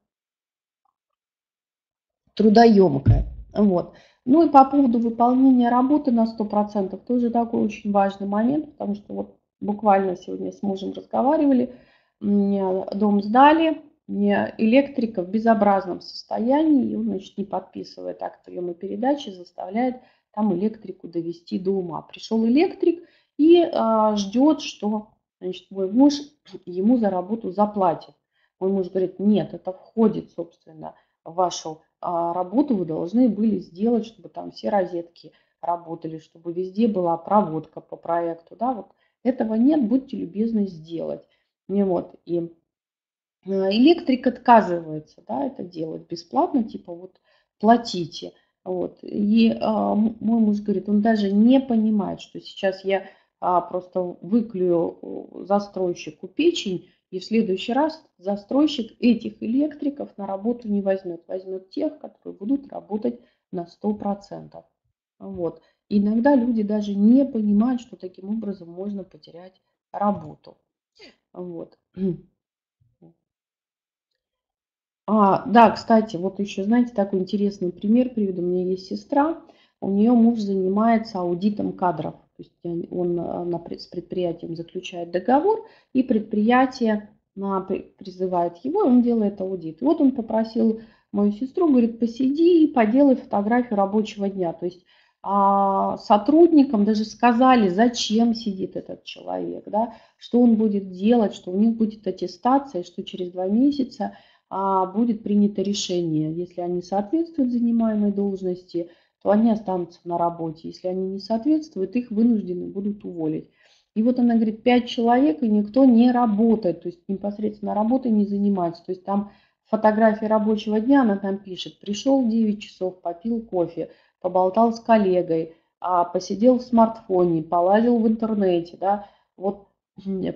трудоемкое. Вот. Ну и по поводу выполнения работы на 100%, тоже такой очень важный момент, потому что вот буквально сегодня с мужем разговаривали, дом сдали, электрика в безобразном состоянии, и он, значит, не подписывает акт приема передачи, заставляет там электрику довести до ума. Пришел электрик и а, ждет, что значит, мой муж ему за работу заплатит. Мой муж говорит, нет, это входит, собственно, в вашу а, работу вы должны были сделать, чтобы там все розетки работали, чтобы везде была проводка по проекту, да, вот этого нет, будьте любезны сделать. И вот, и электрик отказывается, да, это делать бесплатно, типа вот платите. Вот. И а, мой муж говорит, он даже не понимает, что сейчас я а, просто выклюю застройщику печень, и в следующий раз застройщик этих электриков на работу не возьмет. Возьмет тех, которые будут работать на 100%. Вот. Иногда люди даже не понимают, что таким образом можно потерять работу. Вот. А, да, кстати, вот еще, знаете, такой интересный пример приведу. У меня есть сестра, у нее муж занимается аудитом кадров. То есть он на, с предприятием заключает договор, и предприятие на, призывает его, и он делает аудит. И вот он попросил мою сестру, говорит, посиди и поделай фотографию рабочего дня. То есть а, сотрудникам даже сказали, зачем сидит этот человек, да, что он будет делать, что у них будет аттестация, что через два месяца а, будет принято решение. Если они соответствуют занимаемой должности, то они останутся на работе. Если они не соответствуют, их вынуждены будут уволить. И вот она говорит, пять человек, и никто не работает, то есть непосредственно работой не занимается. То есть там фотографии рабочего дня, она там пишет, пришел в 9 часов, попил кофе, поболтал с коллегой, а, посидел в смартфоне, полазил в интернете, да, вот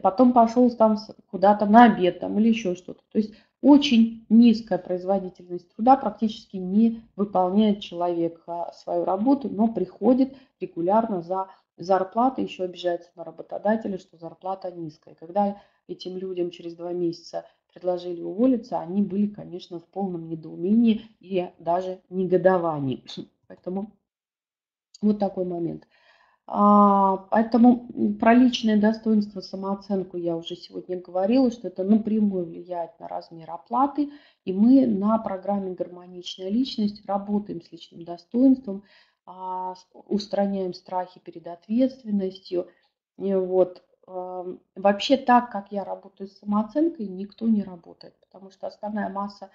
потом пошел там куда-то на обед там, или еще что-то. То есть очень низкая производительность труда, практически не выполняет человек а, свою работу, но приходит регулярно за зарплатой, еще обижается на работодателя, что зарплата низкая. Когда этим людям через два месяца предложили уволиться, они были, конечно, в полном недоумении и даже негодовании. Поэтому вот такой момент. А, поэтому про личное достоинство, самооценку я уже сегодня говорила, что это напрямую влияет на размер оплаты. И мы на программе «Гармоничная личность» работаем с личным достоинством, а, устраняем страхи перед ответственностью. И вот. Вообще так, как я работаю с самооценкой, никто не работает, потому что основная масса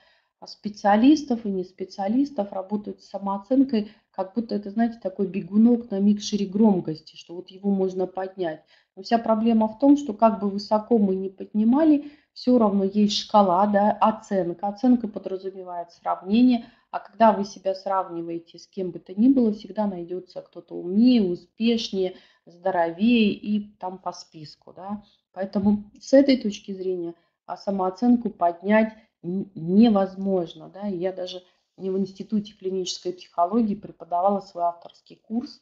специалистов и не специалистов работают с самооценкой, как будто это, знаете, такой бегунок на микшере громкости, что вот его можно поднять. Но вся проблема в том, что как бы высоко мы не поднимали, все равно есть шкала, да, оценка. Оценка подразумевает сравнение, а когда вы себя сравниваете с кем бы то ни было, всегда найдется кто-то умнее, успешнее, здоровее и там по списку, да. Поэтому с этой точки зрения а самооценку поднять невозможно. Да? Я даже в Институте клинической психологии преподавала свой авторский курс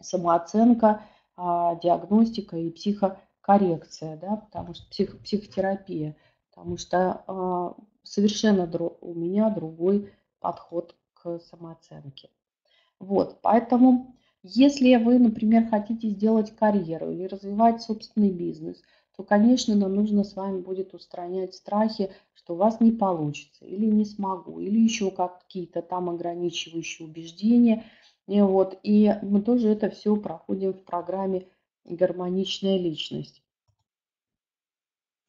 «Самооценка, а, диагностика и психокоррекция», да? потому что псих, психотерапия, потому что а, совершенно у меня другой подход к самооценке. Вот, поэтому если вы, например, хотите сделать карьеру или развивать собственный бизнес – то, конечно, нам нужно с вами будет устранять страхи, что у вас не получится, или не смогу, или еще какие-то там ограничивающие убеждения. И, вот, и мы тоже это все проходим в программе «Гармоничная личность».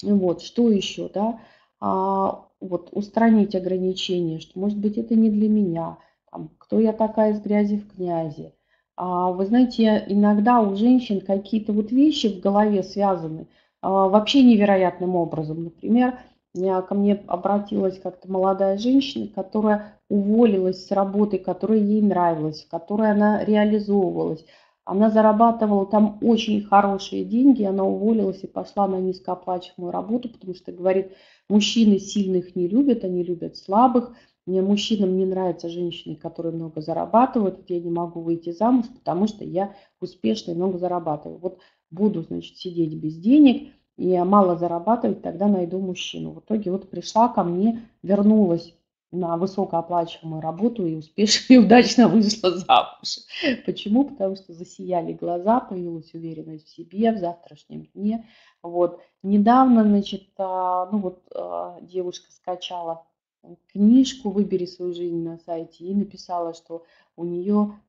Вот, что еще, да? А, вот, устранить ограничения, что, может быть, это не для меня, там, кто я такая из грязи в князи. А, вы знаете, иногда у женщин какие-то вот вещи в голове связаны – вообще невероятным образом. Например, ко мне обратилась как-то молодая женщина, которая уволилась с работы, которая ей нравилась, в которой она реализовывалась. Она зарабатывала там очень хорошие деньги, она уволилась и пошла на низкооплачиваемую работу, потому что, говорит, мужчины сильных не любят, они любят слабых. Мне мужчинам не нравятся женщины, которые много зарабатывают. Я не могу выйти замуж, потому что я успешно и много зарабатываю. Вот буду, значит, сидеть без денег и мало зарабатывать, тогда найду мужчину. В итоге вот пришла ко мне, вернулась на высокооплачиваемую работу и успешно и удачно вышла замуж. Почему? Потому что засияли глаза, появилась уверенность в себе, в завтрашнем дне. Вот. Недавно, значит, а, ну вот а, девушка скачала книжку «Выбери свою жизнь» на сайте и написала, что у нее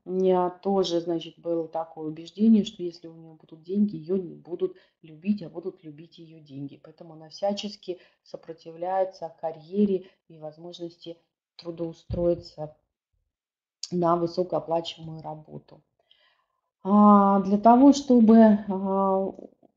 тоже, значит, было такое убеждение, что если у нее будут деньги, ее не будут любить, а будут любить ее деньги. Поэтому она всячески сопротивляется карьере и возможности трудоустроиться на высокооплачиваемую работу. А для того, чтобы а,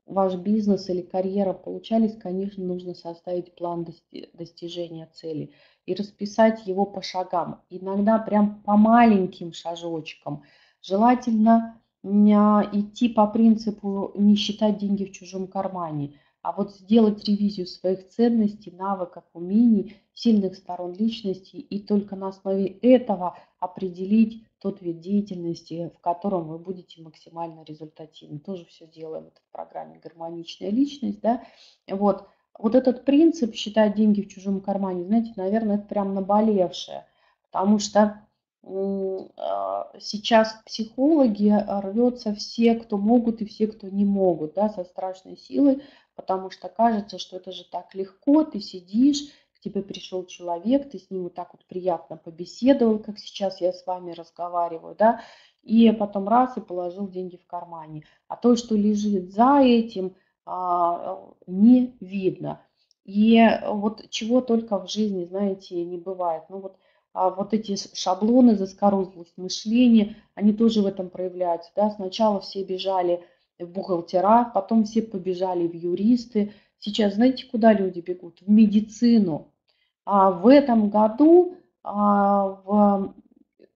ваш бизнес или карьера получались, конечно, нужно составить план достижения цели и расписать его по шагам. Иногда прям по маленьким шажочкам. Желательно идти по принципу не считать деньги в чужом кармане, а вот сделать ревизию своих ценностей, навыков, умений, сильных сторон личности и только на основе этого определить тот вид деятельности, в котором вы будете максимально результативны. Тоже все делаем это в программе «Гармоничная личность». Да? Вот. вот этот принцип считать деньги в чужом кармане, знаете, наверное, это прям наболевшее, потому что а, сейчас психологи рвется все, кто могут и все, кто не могут, да, со страшной силой, потому что кажется, что это же так легко, ты сидишь, тебе пришел человек, ты с ним вот так вот приятно побеседовал, как сейчас я с вами разговариваю, да, и потом раз и положил деньги в кармане. А то, что лежит за этим, а, не видно. И вот чего только в жизни, знаете, не бывает. Ну вот а вот эти шаблоны, заскорузлость мышления, они тоже в этом проявляются. Да? Сначала все бежали в бухгалтера, потом все побежали в юристы. Сейчас знаете, куда люди бегут? В медицину. А в этом году а, в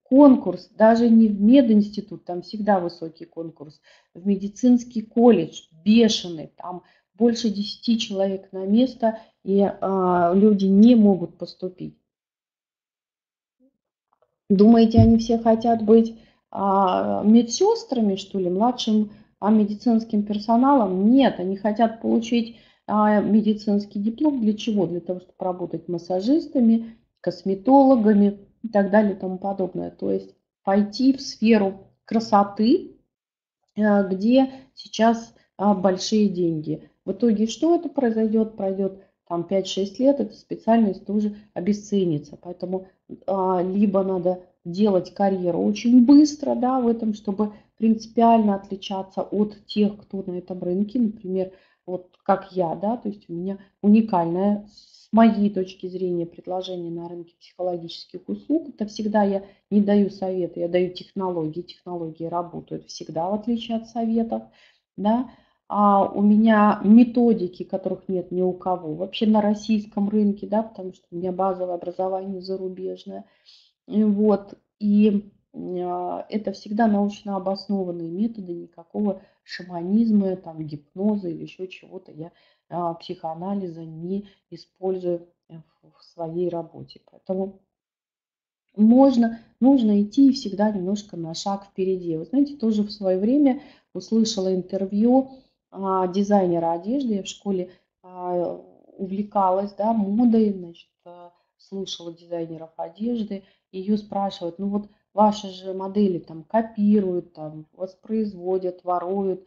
конкурс, даже не в мединститут, там всегда высокий конкурс, в медицинский колледж, бешеный, там больше 10 человек на место, и а, люди не могут поступить. Думаете, они все хотят быть медсестрами, что ли, младшим а медицинским персоналом? Нет, они хотят получить а, медицинский диплом. Для чего? Для того, чтобы работать массажистами, косметологами и так далее и тому подобное. То есть пойти в сферу красоты, а, где сейчас а, большие деньги. В итоге что это произойдет? Пройдет там 5-6 лет, эта специальность тоже обесценится. Поэтому а, либо надо делать карьеру очень быстро, да, в этом, чтобы принципиально отличаться от тех, кто на этом рынке, например, вот как я, да, то есть у меня уникальное с моей точки зрения предложение на рынке психологических услуг. Это всегда я не даю советы, я даю технологии, технологии работают всегда в отличие от советов, да, а у меня методики, которых нет ни у кого, вообще на российском рынке, да, потому что у меня базовое образование зарубежное. Вот, и а, это всегда научно обоснованные методы, никакого шаманизма, там, гипноза или еще чего-то я а, психоанализа не использую в своей работе. Поэтому можно, нужно идти всегда немножко на шаг впереди. Вы знаете, тоже в свое время услышала интервью а, дизайнера одежды. Я в школе а, увлекалась да, модой, значит, а, слушала дизайнеров одежды. Ее спрашивают, ну вот ваши же модели там копируют, там воспроизводят, воруют.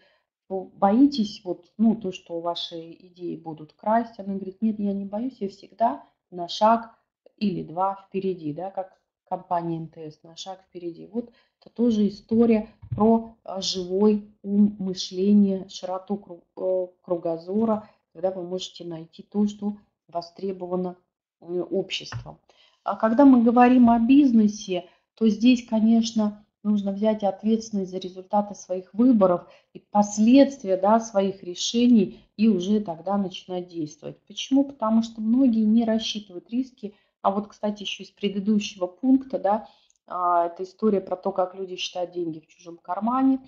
Боитесь вот, ну, то, что ваши идеи будут красть? Она говорит, нет, я не боюсь, я всегда на шаг или два впереди, да, как компания МТС, на шаг впереди. Вот это тоже история про а, живой ум, мышление, широту э, кругозора, когда вы можете найти то, что востребовано обществом. А когда мы говорим о бизнесе, то здесь, конечно, нужно взять ответственность за результаты своих выборов и последствия да, своих решений и уже тогда начинать действовать. Почему? Потому что многие не рассчитывают риски. А вот, кстати, еще из предыдущего пункта, да, а, это история про то, как люди считают деньги в чужом кармане.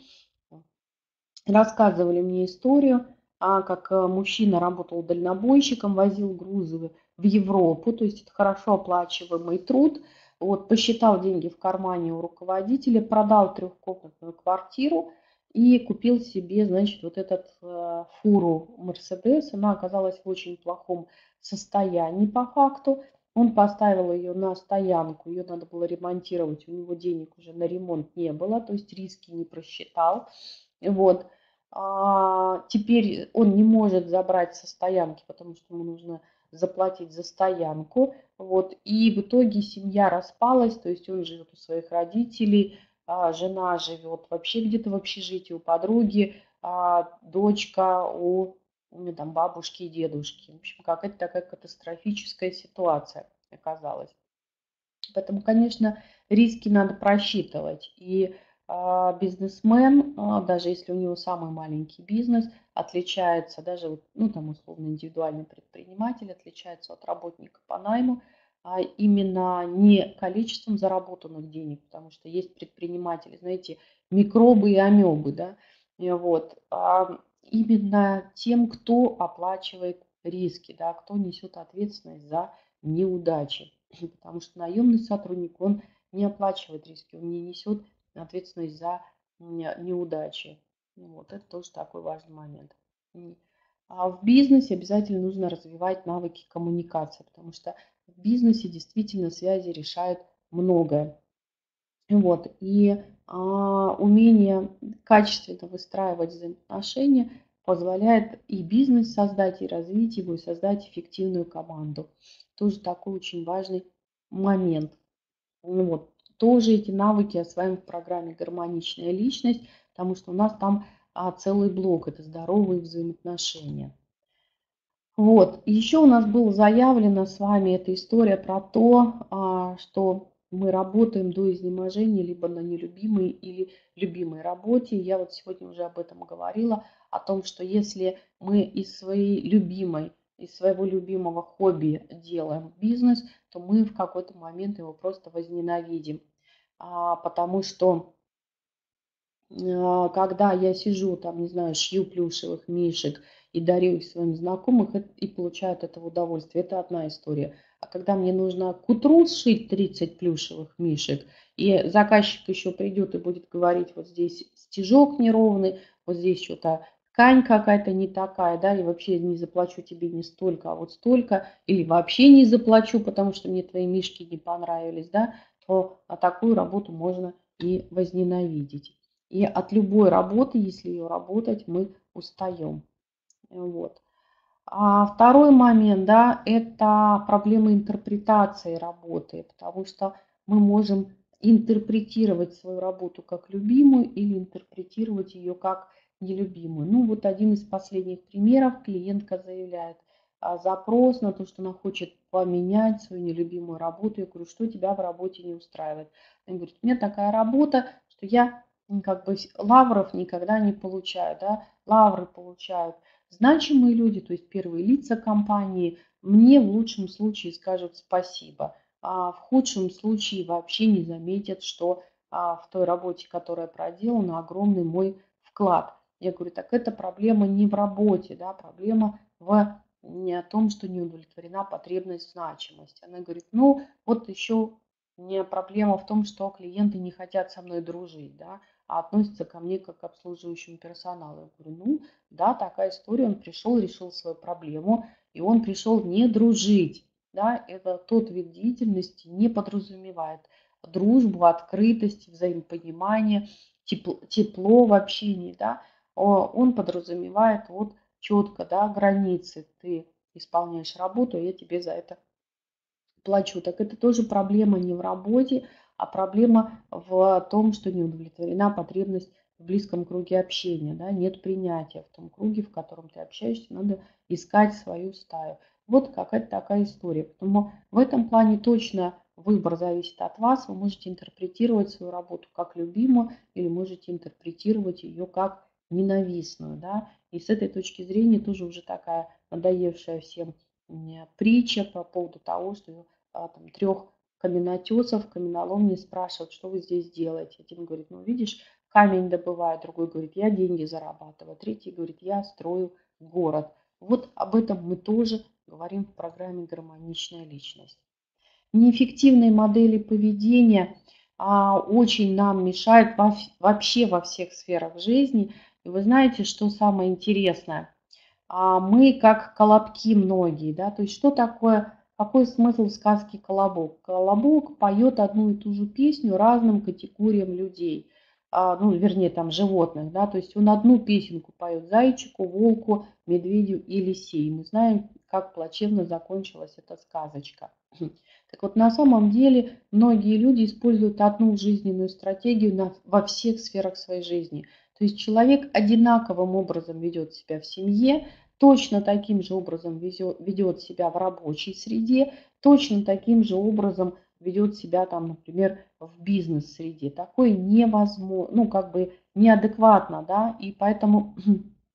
Рассказывали мне историю, а, как э, мужчина работал дальнобойщиком, возил грузы в Европу, то есть это хорошо оплачиваемый труд. Вот, посчитал деньги в кармане у руководителя, продал трехкомнатную квартиру и купил себе, значит, вот этот э, фуру Мерседес. Она оказалась в очень плохом состоянии по факту. Он поставил ее на стоянку, ее надо было ремонтировать, у него денег уже на ремонт не было, то есть риски не просчитал. Вот. А теперь он не может забрать со стоянки, потому что ему нужно заплатить за стоянку. Вот. И в итоге семья распалась, то есть он живет у своих родителей, а жена живет вообще где-то в общежитии у подруги, а дочка у там, бабушки и дедушки. В общем, какая-то такая катастрофическая ситуация оказалась. Поэтому, конечно, риски надо просчитывать. И бизнесмен, а, даже если у него самый маленький бизнес, отличается, даже ну, там условно индивидуальный предприниматель отличается от работника по найму, а именно не количеством заработанных денег, потому что есть предприниматели, знаете, микробы и амебы, да, вот, а именно тем, кто оплачивает риски, да, кто несет ответственность за неудачи. Потому что наемный сотрудник, он не оплачивает риски, он не несет ответственность за неудачи. Вот, это тоже такой важный момент. А в бизнесе обязательно нужно развивать навыки коммуникации, потому что в бизнесе действительно связи решают многое. Вот, и а, умение качественно выстраивать взаимоотношения позволяет и бизнес создать, и развить его, и создать эффективную команду. Тоже такой очень важный момент. Ну вот. Тоже эти навыки осваиваем в программе «Гармоничная личность», потому что у нас там а, целый блок – это здоровые взаимоотношения. Вот. Еще у нас было заявлено с вами эта история про то, а, что мы работаем до изнеможения либо на нелюбимой или любимой работе. Я вот сегодня уже об этом говорила, о том, что если мы из своей любимой, из своего любимого хобби делаем бизнес, то мы в какой-то момент его просто возненавидим. А, потому что а, когда я сижу, там, не знаю, шью плюшевых мишек и дарю их своим знакомым и получаю от этого удовольствие, это одна история. А когда мне нужно к утру сшить 30 плюшевых мишек, и заказчик еще придет и будет говорить, вот здесь стежок неровный, вот здесь что-то ткань какая-то не такая, да, и вообще не заплачу тебе не столько, а вот столько, или вообще не заплачу, потому что мне твои мишки не понравились, да, то а такую работу можно и возненавидеть. И от любой работы, если ее работать, мы устаем. Вот. А второй момент, да, это проблема интерпретации работы, потому что мы можем интерпретировать свою работу как любимую или интерпретировать ее как нелюбимую. Ну вот один из последних примеров. Клиентка заявляет а, запрос на то, что она хочет поменять свою нелюбимую работу. Я говорю, что тебя в работе не устраивает? Она говорит, у меня такая работа, что я как бы лавров никогда не получаю. Да? Лавры получают значимые люди, то есть первые лица компании. Мне в лучшем случае скажут спасибо, а в худшем случае вообще не заметят, что а, в той работе, которая проделана, огромный мой вклад. Я говорю, так это проблема не в работе, да, проблема в не о том, что не удовлетворена потребность значимости. Она говорит, ну вот еще не проблема в том, что клиенты не хотят со мной дружить, да, а относятся ко мне как к обслуживающему персоналу. Я говорю, ну да, такая история, он пришел, решил свою проблему, и он пришел не дружить. Да, это тот вид деятельности не подразумевает дружбу, открытость, взаимопонимание, тепло, тепло в общении, да, он подразумевает вот четко, да, границы. Ты исполняешь работу, я тебе за это плачу. Так это тоже проблема не в работе, а проблема в том, что не удовлетворена потребность в близком круге общения, да, нет принятия в том круге, в котором ты общаешься, надо искать свою стаю. Вот какая-то такая история. Поэтому в этом плане точно выбор зависит от вас. Вы можете интерпретировать свою работу как любимую или можете интерпретировать ее как ненавистную. Да? И с этой точки зрения тоже уже такая надоевшая всем притча по поводу того, что а, там, трех каменотесов каменолом не спрашивают, что вы здесь делаете. Один говорит, ну видишь, камень добываю, другой говорит, я деньги зарабатываю, третий говорит, я строю город. Вот об этом мы тоже говорим в программе «Гармоничная личность». Неэффективные модели поведения а, очень нам мешают во, вообще во всех сферах жизни. И вы знаете, что самое интересное? А мы как колобки многие, да, то есть что такое, какой смысл в сказке «Колобок»? Колобок поет одну и ту же песню разным категориям людей, а, ну, вернее, там, животных, да, то есть он одну песенку поет зайчику, волку, медведю и лисе. И мы знаем, как плачевно закончилась эта сказочка. Так вот, на самом деле, многие люди используют одну жизненную стратегию на, во всех сферах своей жизни – то есть человек одинаковым образом ведет себя в семье, точно таким же образом ведет себя в рабочей среде, точно таким же образом ведет себя там, например, в бизнес-среде. Такое невозможно, ну, как бы неадекватно, да, и поэтому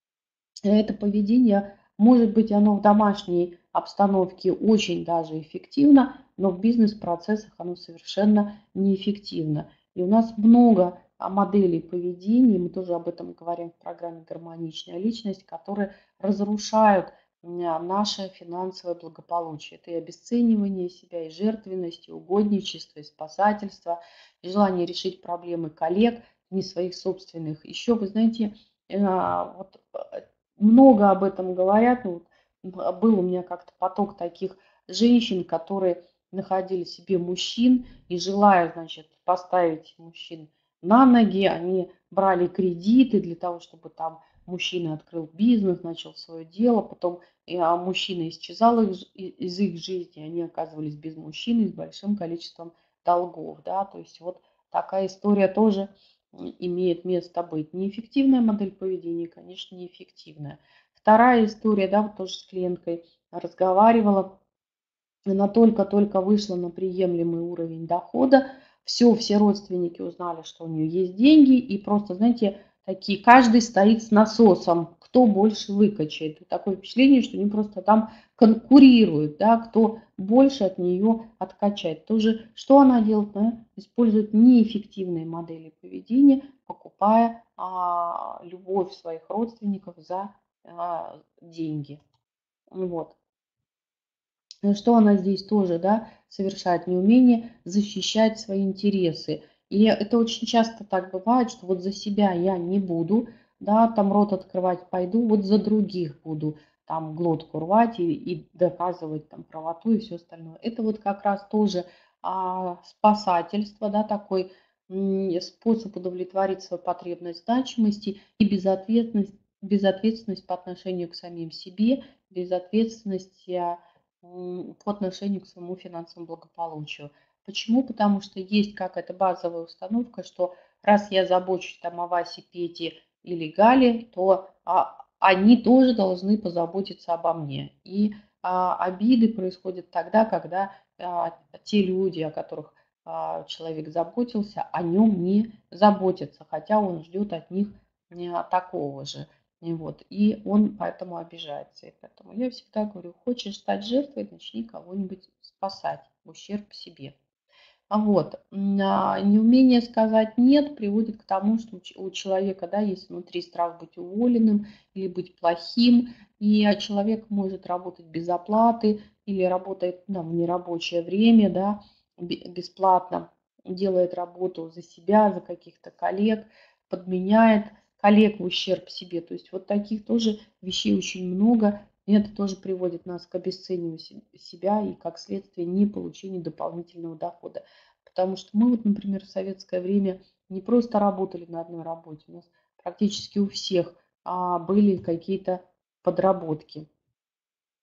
это поведение, может быть, оно в домашней обстановке очень даже эффективно, но в бизнес-процессах оно совершенно неэффективно. И у нас много моделей поведения, мы тоже об этом говорим в программе «Гармоничная личность», которые разрушают наше финансовое благополучие. Это и обесценивание себя, и жертвенность, и угодничество, и спасательство, и желание решить проблемы коллег, не своих собственных. Еще, вы знаете, э, вот э, много об этом говорят. Ну, был у меня как-то поток таких женщин, которые находили себе мужчин и желая, значит, поставить мужчин на ноги, они брали кредиты для того, чтобы там мужчина открыл бизнес, начал свое дело, потом а мужчина исчезал из, из их жизни, они оказывались без мужчины с большим количеством долгов, да, то есть вот такая история тоже имеет место быть. Неэффективная модель поведения, конечно, неэффективная. Вторая история, да, вот тоже с клиенткой разговаривала, она только-только вышла на приемлемый уровень дохода, все, все родственники узнали, что у нее есть деньги, и просто, знаете, такие, каждый стоит с насосом, кто больше выкачает. Такое впечатление, что они просто там конкурируют, да, кто больше от нее откачает. Тоже, что она делает? Да? Использует неэффективные модели поведения, покупая а, любовь своих родственников за а, деньги. Вот. Что она здесь тоже да, совершает? Неумение защищать свои интересы. И это очень часто так бывает, что вот за себя я не буду, да, там рот открывать пойду, вот за других буду там глотку рвать и, и доказывать там правоту и все остальное. Это вот как раз тоже а, спасательство, да, такой способ удовлетворить свою потребность значимости и безответственность, безответственность по отношению к самим себе, безответственность а, по отношению к своему финансовому благополучию. Почему? Потому что есть какая-то базовая установка, что раз я забочусь там о Васе, Пете или Гале, то а, они тоже должны позаботиться обо мне. И а, обиды происходят тогда, когда а, те люди, о которых а, человек заботился, о нем не заботятся, хотя он ждет от них не такого же. И, вот, и он поэтому обижается. И поэтому я всегда говорю, хочешь стать жертвой, начни кого-нибудь спасать в ущерб себе. А вот. А, неумение сказать «нет» приводит к тому, что у человека да, есть внутри страх быть уволенным или быть плохим, и человек может работать без оплаты или работает да, в нерабочее время, да, бесплатно, делает работу за себя, за каких-то коллег, подменяет коллег в ущерб себе. То есть вот таких тоже вещей очень много, и это тоже приводит нас к обесцениванию себя и, как следствие, не получению дополнительного дохода. Потому что мы, вот, например, в советское время не просто работали на одной работе, у нас практически у всех а, были какие-то подработки.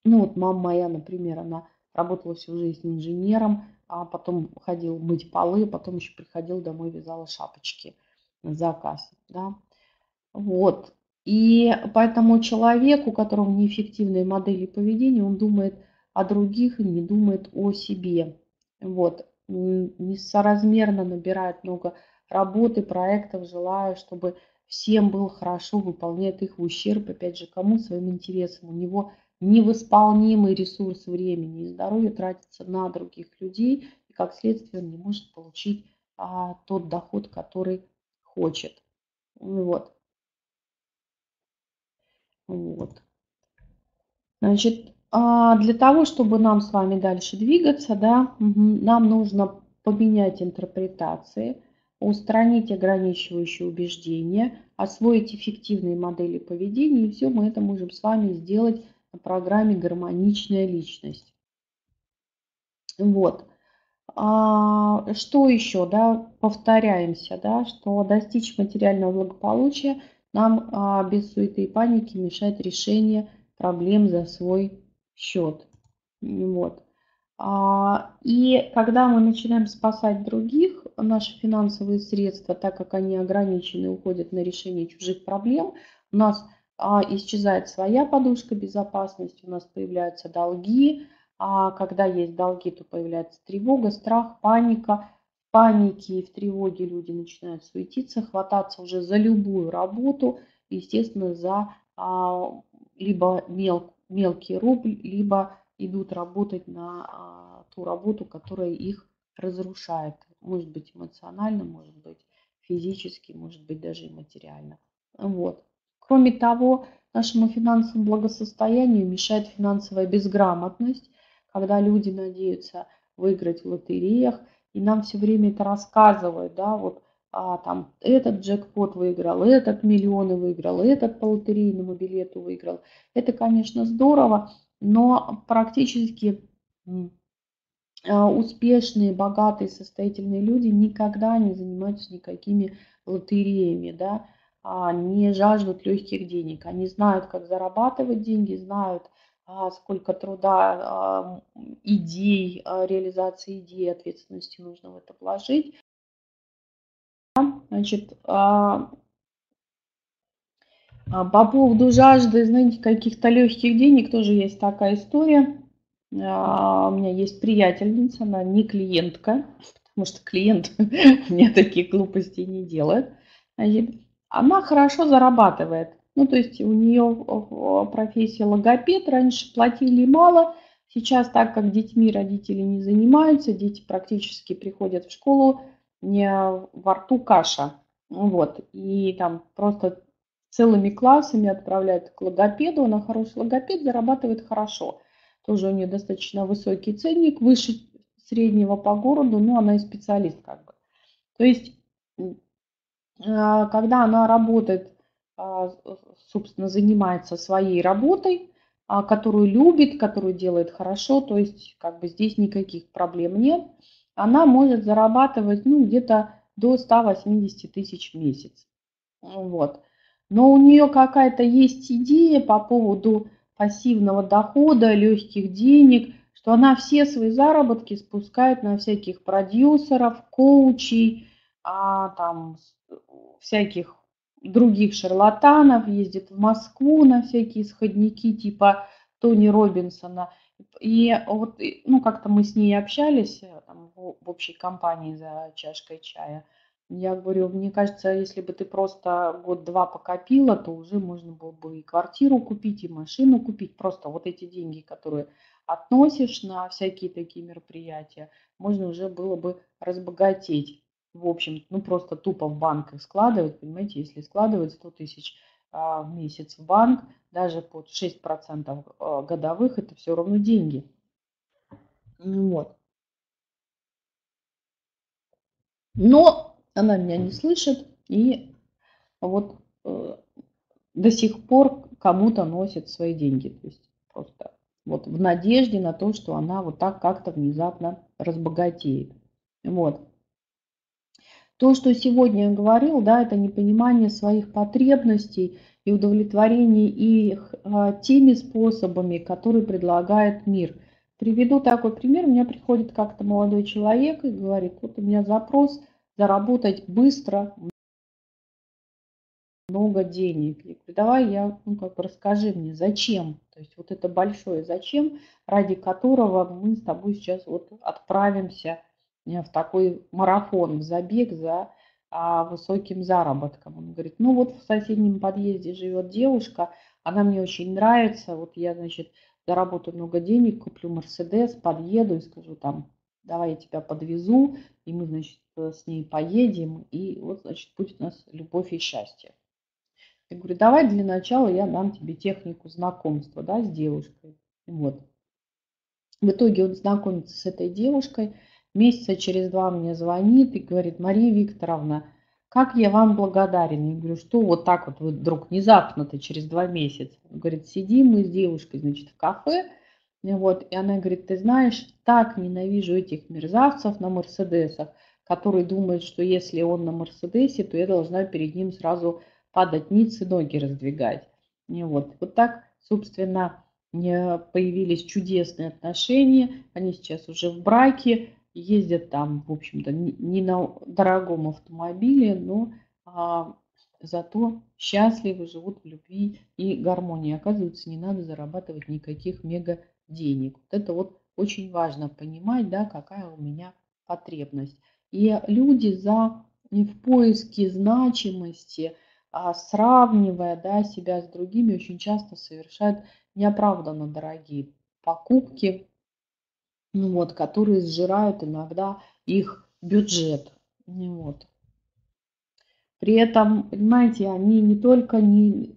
Ну вот мама моя, например, она работала всю жизнь инженером, а потом ходила мыть полы, потом еще приходила домой, вязала шапочки на заказ. Да? Вот. И поэтому человек, у которого неэффективные модели поведения, он думает о других и не думает о себе. Вот. Несоразмерно набирает много работы, проектов, желая, чтобы всем было хорошо, выполняет их в ущерб, опять же, кому своим интересам. У него невосполнимый ресурс времени и здоровья тратится на других людей, и как следствие он не может получить а, тот доход, который хочет. Вот. Вот. Значит, а, для того, чтобы нам с вами дальше двигаться, да, нам нужно поменять интерпретации, устранить ограничивающие убеждения, освоить эффективные модели поведения, и все мы это можем с вами сделать на программе «Гармоничная личность». Вот. А, что еще, да, повторяемся, да, что достичь материального благополучия – нам а, без суеты и паники мешает решение проблем за свой счет. Вот. А, и когда мы начинаем спасать других, наши финансовые средства, так как они ограничены, уходят на решение чужих проблем, у нас а, исчезает своя подушка безопасности, у нас появляются долги, А когда есть долги, то появляется тревога, страх, паника. Панике и в тревоге люди начинают суетиться, хвататься уже за любую работу, естественно, за а, либо мел, мелкий рубль, либо идут работать на а, ту работу, которая их разрушает. Может быть эмоционально, может быть физически, может быть даже и материально. Вот. Кроме того, нашему финансовому благосостоянию мешает финансовая безграмотность, когда люди надеются выиграть в лотереях, и нам все время это рассказывают, да, вот а, там этот джекпот выиграл, этот миллионы выиграл, этот по лотерейному билету выиграл. Это, конечно, здорово, но практически а, успешные, богатые, состоятельные люди никогда не занимаются никакими лотереями, да, а, не жаждут легких денег. Они знают, как зарабатывать деньги, знают, сколько труда, идей, реализации идей, ответственности нужно в это вложить. Значит, по поводу жажды, знаете, каких-то легких денег тоже есть такая история. У меня есть приятельница, она не клиентка, потому что клиент мне такие глупости не делает. Она хорошо зарабатывает. Ну, то есть у нее профессия логопед, раньше платили мало, сейчас так как детьми родители не занимаются, дети практически приходят в школу, не во рту каша. Вот, и там просто целыми классами отправляют к логопеду, она хороший логопед, зарабатывает хорошо. Тоже у нее достаточно высокий ценник, выше среднего по городу, но она и специалист как бы. То есть а, когда она работает, собственно, занимается своей работой, а, которую любит, которую делает хорошо, то есть как бы здесь никаких проблем нет, она может зарабатывать ну, где-то до 180 тысяч в месяц. Вот. Но у нее какая-то есть идея по поводу пассивного дохода, легких денег, что она все свои заработки спускает на всяких продюсеров, коучей, а, там, всяких других шарлатанов, ездит в Москву на всякие сходники типа Тони Робинсона. И вот, ну, как-то мы с ней общались э, там, в общей компании за чашкой чая. Я говорю, мне кажется, если бы ты просто год-два покопила, то уже можно было бы и квартиру купить, и машину купить. Просто вот эти деньги, которые относишь на всякие такие мероприятия, можно уже было бы разбогатеть в общем, ну просто тупо в банк их складывать, понимаете, если складывать 100 тысяч а, в месяц в банк, даже под 6% а, годовых, это все равно деньги. Ну вот. Но она меня не слышит, и вот э, до сих пор кому-то носит свои деньги. То есть просто вот в надежде на то, что она вот так как-то внезапно разбогатеет. Вот. То, что сегодня я говорил, да, это непонимание своих потребностей и удовлетворение их а, теми способами, которые предлагает мир. Приведу такой пример. У меня приходит как-то молодой человек и говорит, вот у меня запрос заработать быстро много денег. Я говорю, давай я, ну как бы расскажи мне, зачем? То есть вот это большое зачем, ради которого мы с тобой сейчас вот отправимся в такой марафон, в забег за а, высоким заработком. Он говорит, ну вот в соседнем подъезде живет девушка, она мне очень нравится, вот я, значит, заработаю много денег, куплю Мерседес, подъеду и скажу там, давай я тебя подвезу, и мы, значит, с ней поедем, и вот, значит, будет у нас любовь и счастье. Я говорю, давай для начала я дам тебе технику знакомства, да, с девушкой. Вот. В итоге он знакомится с этой девушкой, Месяца через два мне звонит и говорит, Мария Викторовна, как я вам благодарен. Я говорю, что вот так вот вы вдруг внезапно-то через два месяца. Он говорит, сидим мы с девушкой, значит, в кафе, вот, и она говорит, ты знаешь, так ненавижу этих мерзавцев на Мерседесах, которые думают, что если он на Мерседесе, то я должна перед ним сразу падать ниц и ноги раздвигать. И вот, вот так, собственно, появились чудесные отношения, они сейчас уже в браке, ездят там, в общем-то, не на дорогом автомобиле, но а, зато счастливы, живут в любви и гармонии. Оказывается, не надо зарабатывать никаких мега денег. Вот это вот очень важно понимать, да, какая у меня потребность. И люди за в поиске значимости, а, сравнивая да, себя с другими, очень часто совершают неоправданно дорогие покупки, ну вот, которые сжирают иногда их бюджет. Вот. При этом, понимаете, они не только не...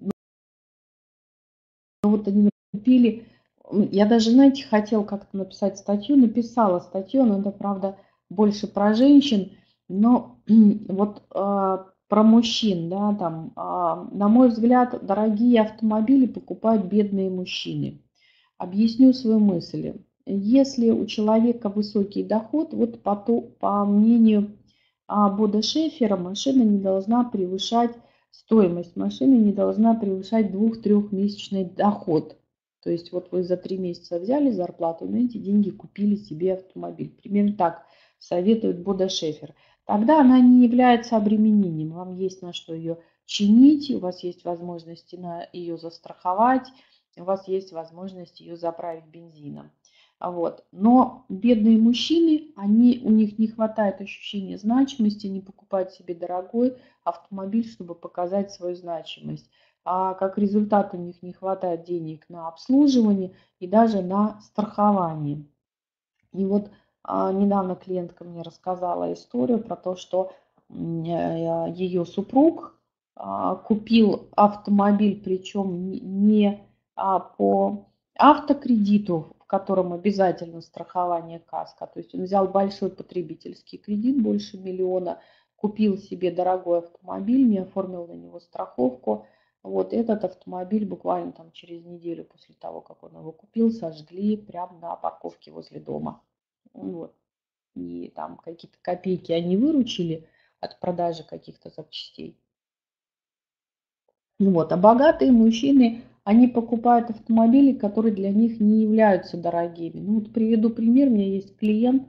Ну, вот они купили... Я даже, знаете, хотел как-то написать статью, написала статью, но это, правда, больше про женщин, но вот э, про мужчин, да, там, э, на мой взгляд, дорогие автомобили покупают бедные мужчины. Объясню свою мысль. Если у человека высокий доход, вот по, то, по мнению а Бода Шефера машина не должна превышать, стоимость машины не должна превышать двух-трехмесячный доход. То есть вот вы за три месяца взяли зарплату, на эти деньги купили себе автомобиль. Примерно так советует Бода Шефер. Тогда она не является обременением. Вам есть на что ее чинить, у вас есть возможности на ее застраховать, у вас есть возможность ее заправить бензином. Вот. Но бедные мужчины, они, у них не хватает ощущения значимости, не покупают себе дорогой автомобиль, чтобы показать свою значимость. А как результат у них не хватает денег на обслуживание и даже на страхование. И вот а, недавно клиентка мне рассказала историю про то, что ее супруг а, купил автомобиль, причем не а, по автокредиту, котором обязательно страхование каска. То есть он взял большой потребительский кредит, больше миллиона, купил себе дорогой автомобиль, не оформил на него страховку. Вот этот автомобиль буквально там через неделю после того, как он его купил, сожгли прямо на парковке возле дома. Вот. И там какие-то копейки они выручили от продажи каких-то запчастей. Вот. А богатые мужчины, они покупают автомобили, которые для них не являются дорогими. Ну вот приведу пример, у меня есть клиент,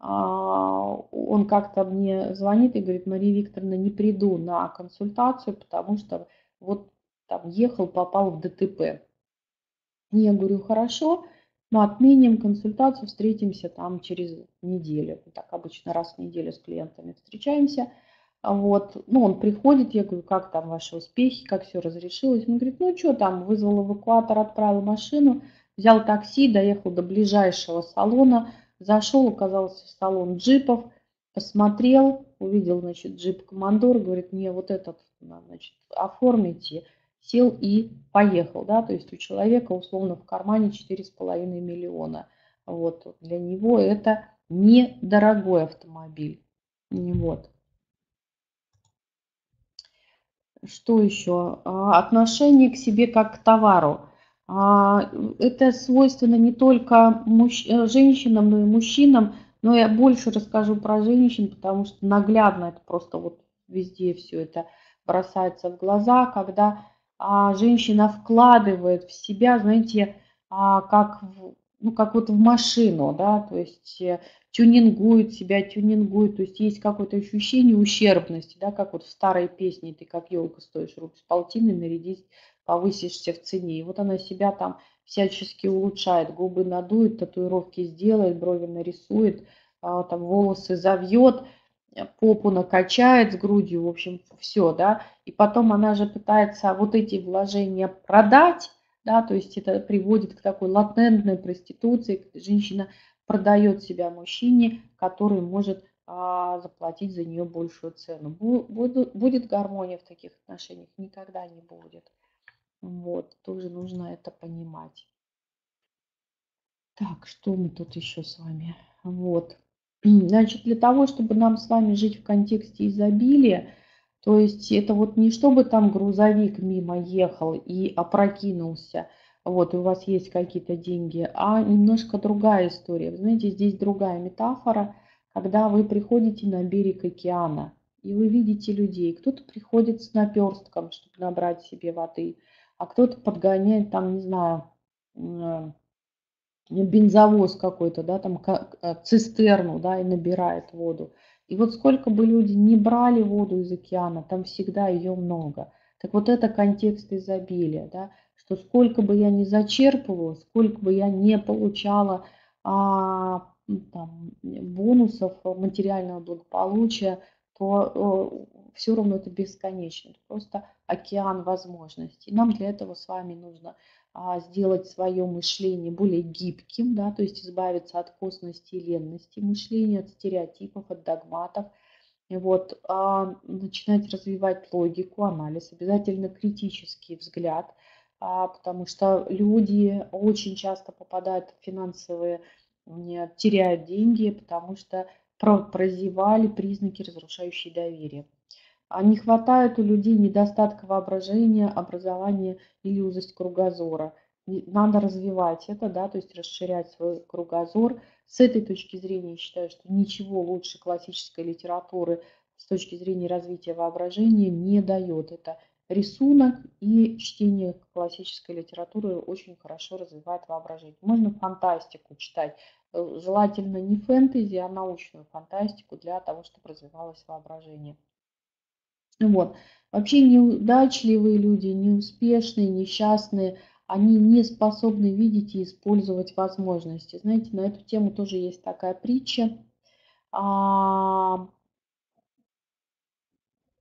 а, он как-то мне звонит и говорит, Мария Викторовна, не приду на консультацию, потому что вот там ехал, попал в ДТП. Я говорю, хорошо, мы отменим консультацию, встретимся там через неделю. Так обычно раз в неделю с клиентами встречаемся. А вот, ну, он приходит, я говорю, как там ваши успехи, как все разрешилось. Он говорит, ну, что там, вызвал эвакуатор, отправил машину, взял такси, доехал до ближайшего салона, зашел, оказался в салон джипов, посмотрел, увидел, значит, джип-командор, говорит, мне вот этот, значит, оформите, сел и поехал, да, то есть у человека условно в кармане 4,5 миллиона. Вот, для него это недорогой автомобиль. Вот. Что еще? А, отношение к себе как к товару. А, это свойственно не только мужч... Э, женщинам, но и мужчинам, но я больше расскажу про женщин, потому что наглядно это просто вот везде все это бросается в глаза, когда а, женщина вкладывает в себя, знаете, как ну, как вот в машину, да, то есть э, тюнингует себя, тюнингует, то есть есть какое-то ощущение ущербности, да, как вот в старой песне «Ты как елка стоишь, руки с полтиной, нарядись, повысишься в цене». И вот она себя там всячески улучшает, губы надует, татуировки сделает, брови нарисует, а, там волосы завьет, попу накачает с грудью, в общем, все, да, и потом она же пытается вот эти вложения продать, да, то есть это приводит к такой латентной проституции, женщина продает себя мужчине, который может а, заплатить за нее большую цену. Будет, гармония в таких отношениях? Никогда не будет. Вот, тоже нужно это понимать. Так, что мы тут еще с вами? Вот. Значит, для того, чтобы нам с вами жить в контексте изобилия, то есть это вот не чтобы там грузовик мимо ехал и опрокинулся – вот, и у вас есть какие-то деньги, а немножко другая история. Вы знаете, здесь другая метафора, когда вы приходите на берег океана, и вы видите людей. Кто-то приходит с наперстком, чтобы набрать себе воды, а кто-то подгоняет там, не знаю, бензовоз какой-то, да, там э, цистерну, да, и набирает воду. И вот сколько бы люди не брали воду из океана, там всегда ее много. Так вот это контекст изобилия, да, что сколько бы я ни зачерпывала, сколько бы я не получала а, там, бонусов, материального благополучия, то э, все равно это бесконечно. Это просто океан возможностей. Нам для этого с вами нужно а, сделать свое мышление более гибким, да, то есть избавиться от косности и ленности мышления, от стереотипов, от догматов. Вот, а, начинать развивать логику, анализ, обязательно критический взгляд, потому что люди очень часто попадают в финансовые, теряют деньги, потому что прозевали признаки, разрушающие доверие. А не хватает у людей недостатка воображения, образования или узость кругозора. Надо развивать это, да, то есть расширять свой кругозор. С этой точки зрения я считаю, что ничего лучше классической литературы с точки зрения развития воображения не дает. Это рисунок и чтение классической литературы очень хорошо развивает воображение. Можно фантастику читать, э, желательно не фэнтези, а научную фантастику для того, чтобы развивалось воображение. Вот. Вообще неудачливые люди, неуспешные, несчастные, они не способны видеть и использовать возможности. Знаете, на эту тему тоже есть такая притча. А,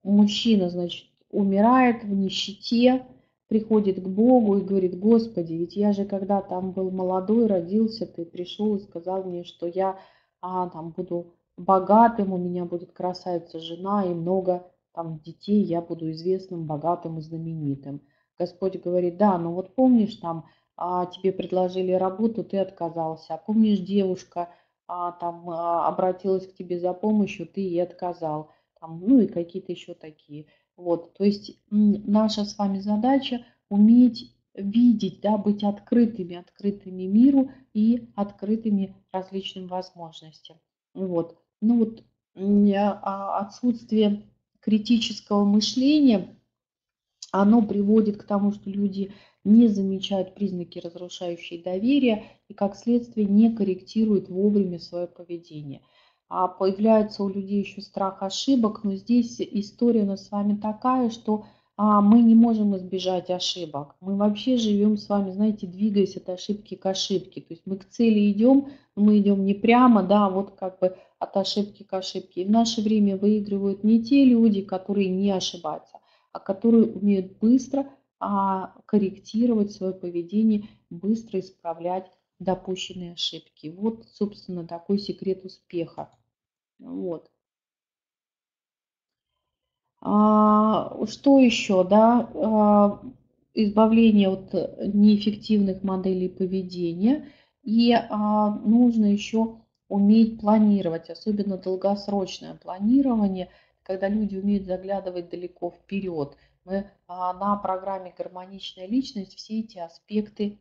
мужчина, значит, умирает в нищете, приходит к Богу и говорит, Господи, ведь я же когда там был молодой, родился, ты пришел и сказал мне, что я а, там буду богатым, у меня будет красавица жена и много там детей, я буду известным, богатым и знаменитым. Господь говорит, да, но вот помнишь, там а, тебе предложили работу, ты отказался. А помнишь, девушка а, там а, обратилась к тебе за помощью, ты ей отказал. Там, ну и какие-то еще такие. Вот, то есть наша с вами задача уметь видеть, да, быть открытыми, открытыми миру и открытыми различным возможностям. Вот. Ну вот а, отсутствие критического мышления, оно приводит к тому, что люди не замечают признаки, разрушающие доверие, и как следствие не корректируют вовремя свое поведение. А появляется у людей еще страх ошибок, но здесь история у нас с вами такая, что а, мы не можем избежать ошибок. Мы вообще живем с вами, знаете, двигаясь от ошибки к ошибке. То есть мы к цели идем, но мы идем не прямо, да, а вот как бы от ошибки к ошибке. И в наше время выигрывают не те люди, которые не ошибаются, а которые умеют быстро а, корректировать свое поведение, быстро исправлять допущенные ошибки. Вот, собственно, такой секрет успеха. Вот. А, что еще, да? А, избавление от неэффективных моделей поведения. И а, нужно еще уметь планировать, особенно долгосрочное планирование, когда люди умеют заглядывать далеко вперед. Мы на программе «Гармоничная личность» все эти аспекты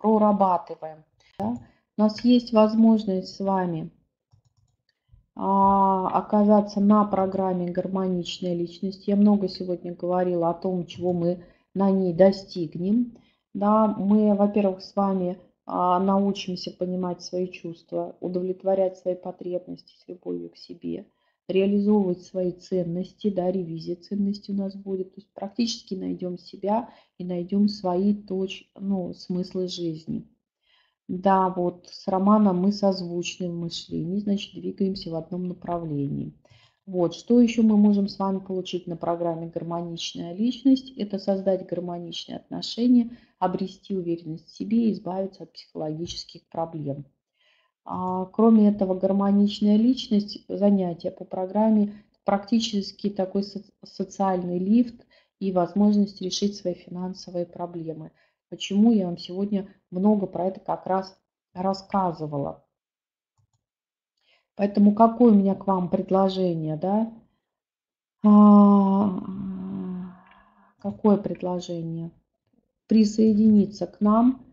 прорабатываем. Да? У нас есть возможность с вами а, оказаться на программе «Гармоничная личность». Я много сегодня говорила о том, чего мы на ней достигнем. Да, мы, во-первых, с вами а, научимся понимать свои чувства, удовлетворять свои потребности с любовью к себе, реализовывать свои ценности, да, ревизия ценностей у нас будет. То есть практически найдем себя и найдем свои точ, ну, смыслы жизни. Да, вот с Романом мы созвучны в мышлении, значит, двигаемся в одном направлении. Вот, что еще мы можем с вами получить на программе «Гармоничная личность»? Это создать гармоничные отношения, обрести уверенность в себе и избавиться от психологических проблем. А, кроме этого, гармоничная личность, занятия по программе, практически такой социальный лифт и возможность решить свои финансовые проблемы – Почему я вам сегодня много про это как раз рассказывала. Поэтому какое у меня к вам предложение, да? А, какое предложение? Присоединиться к нам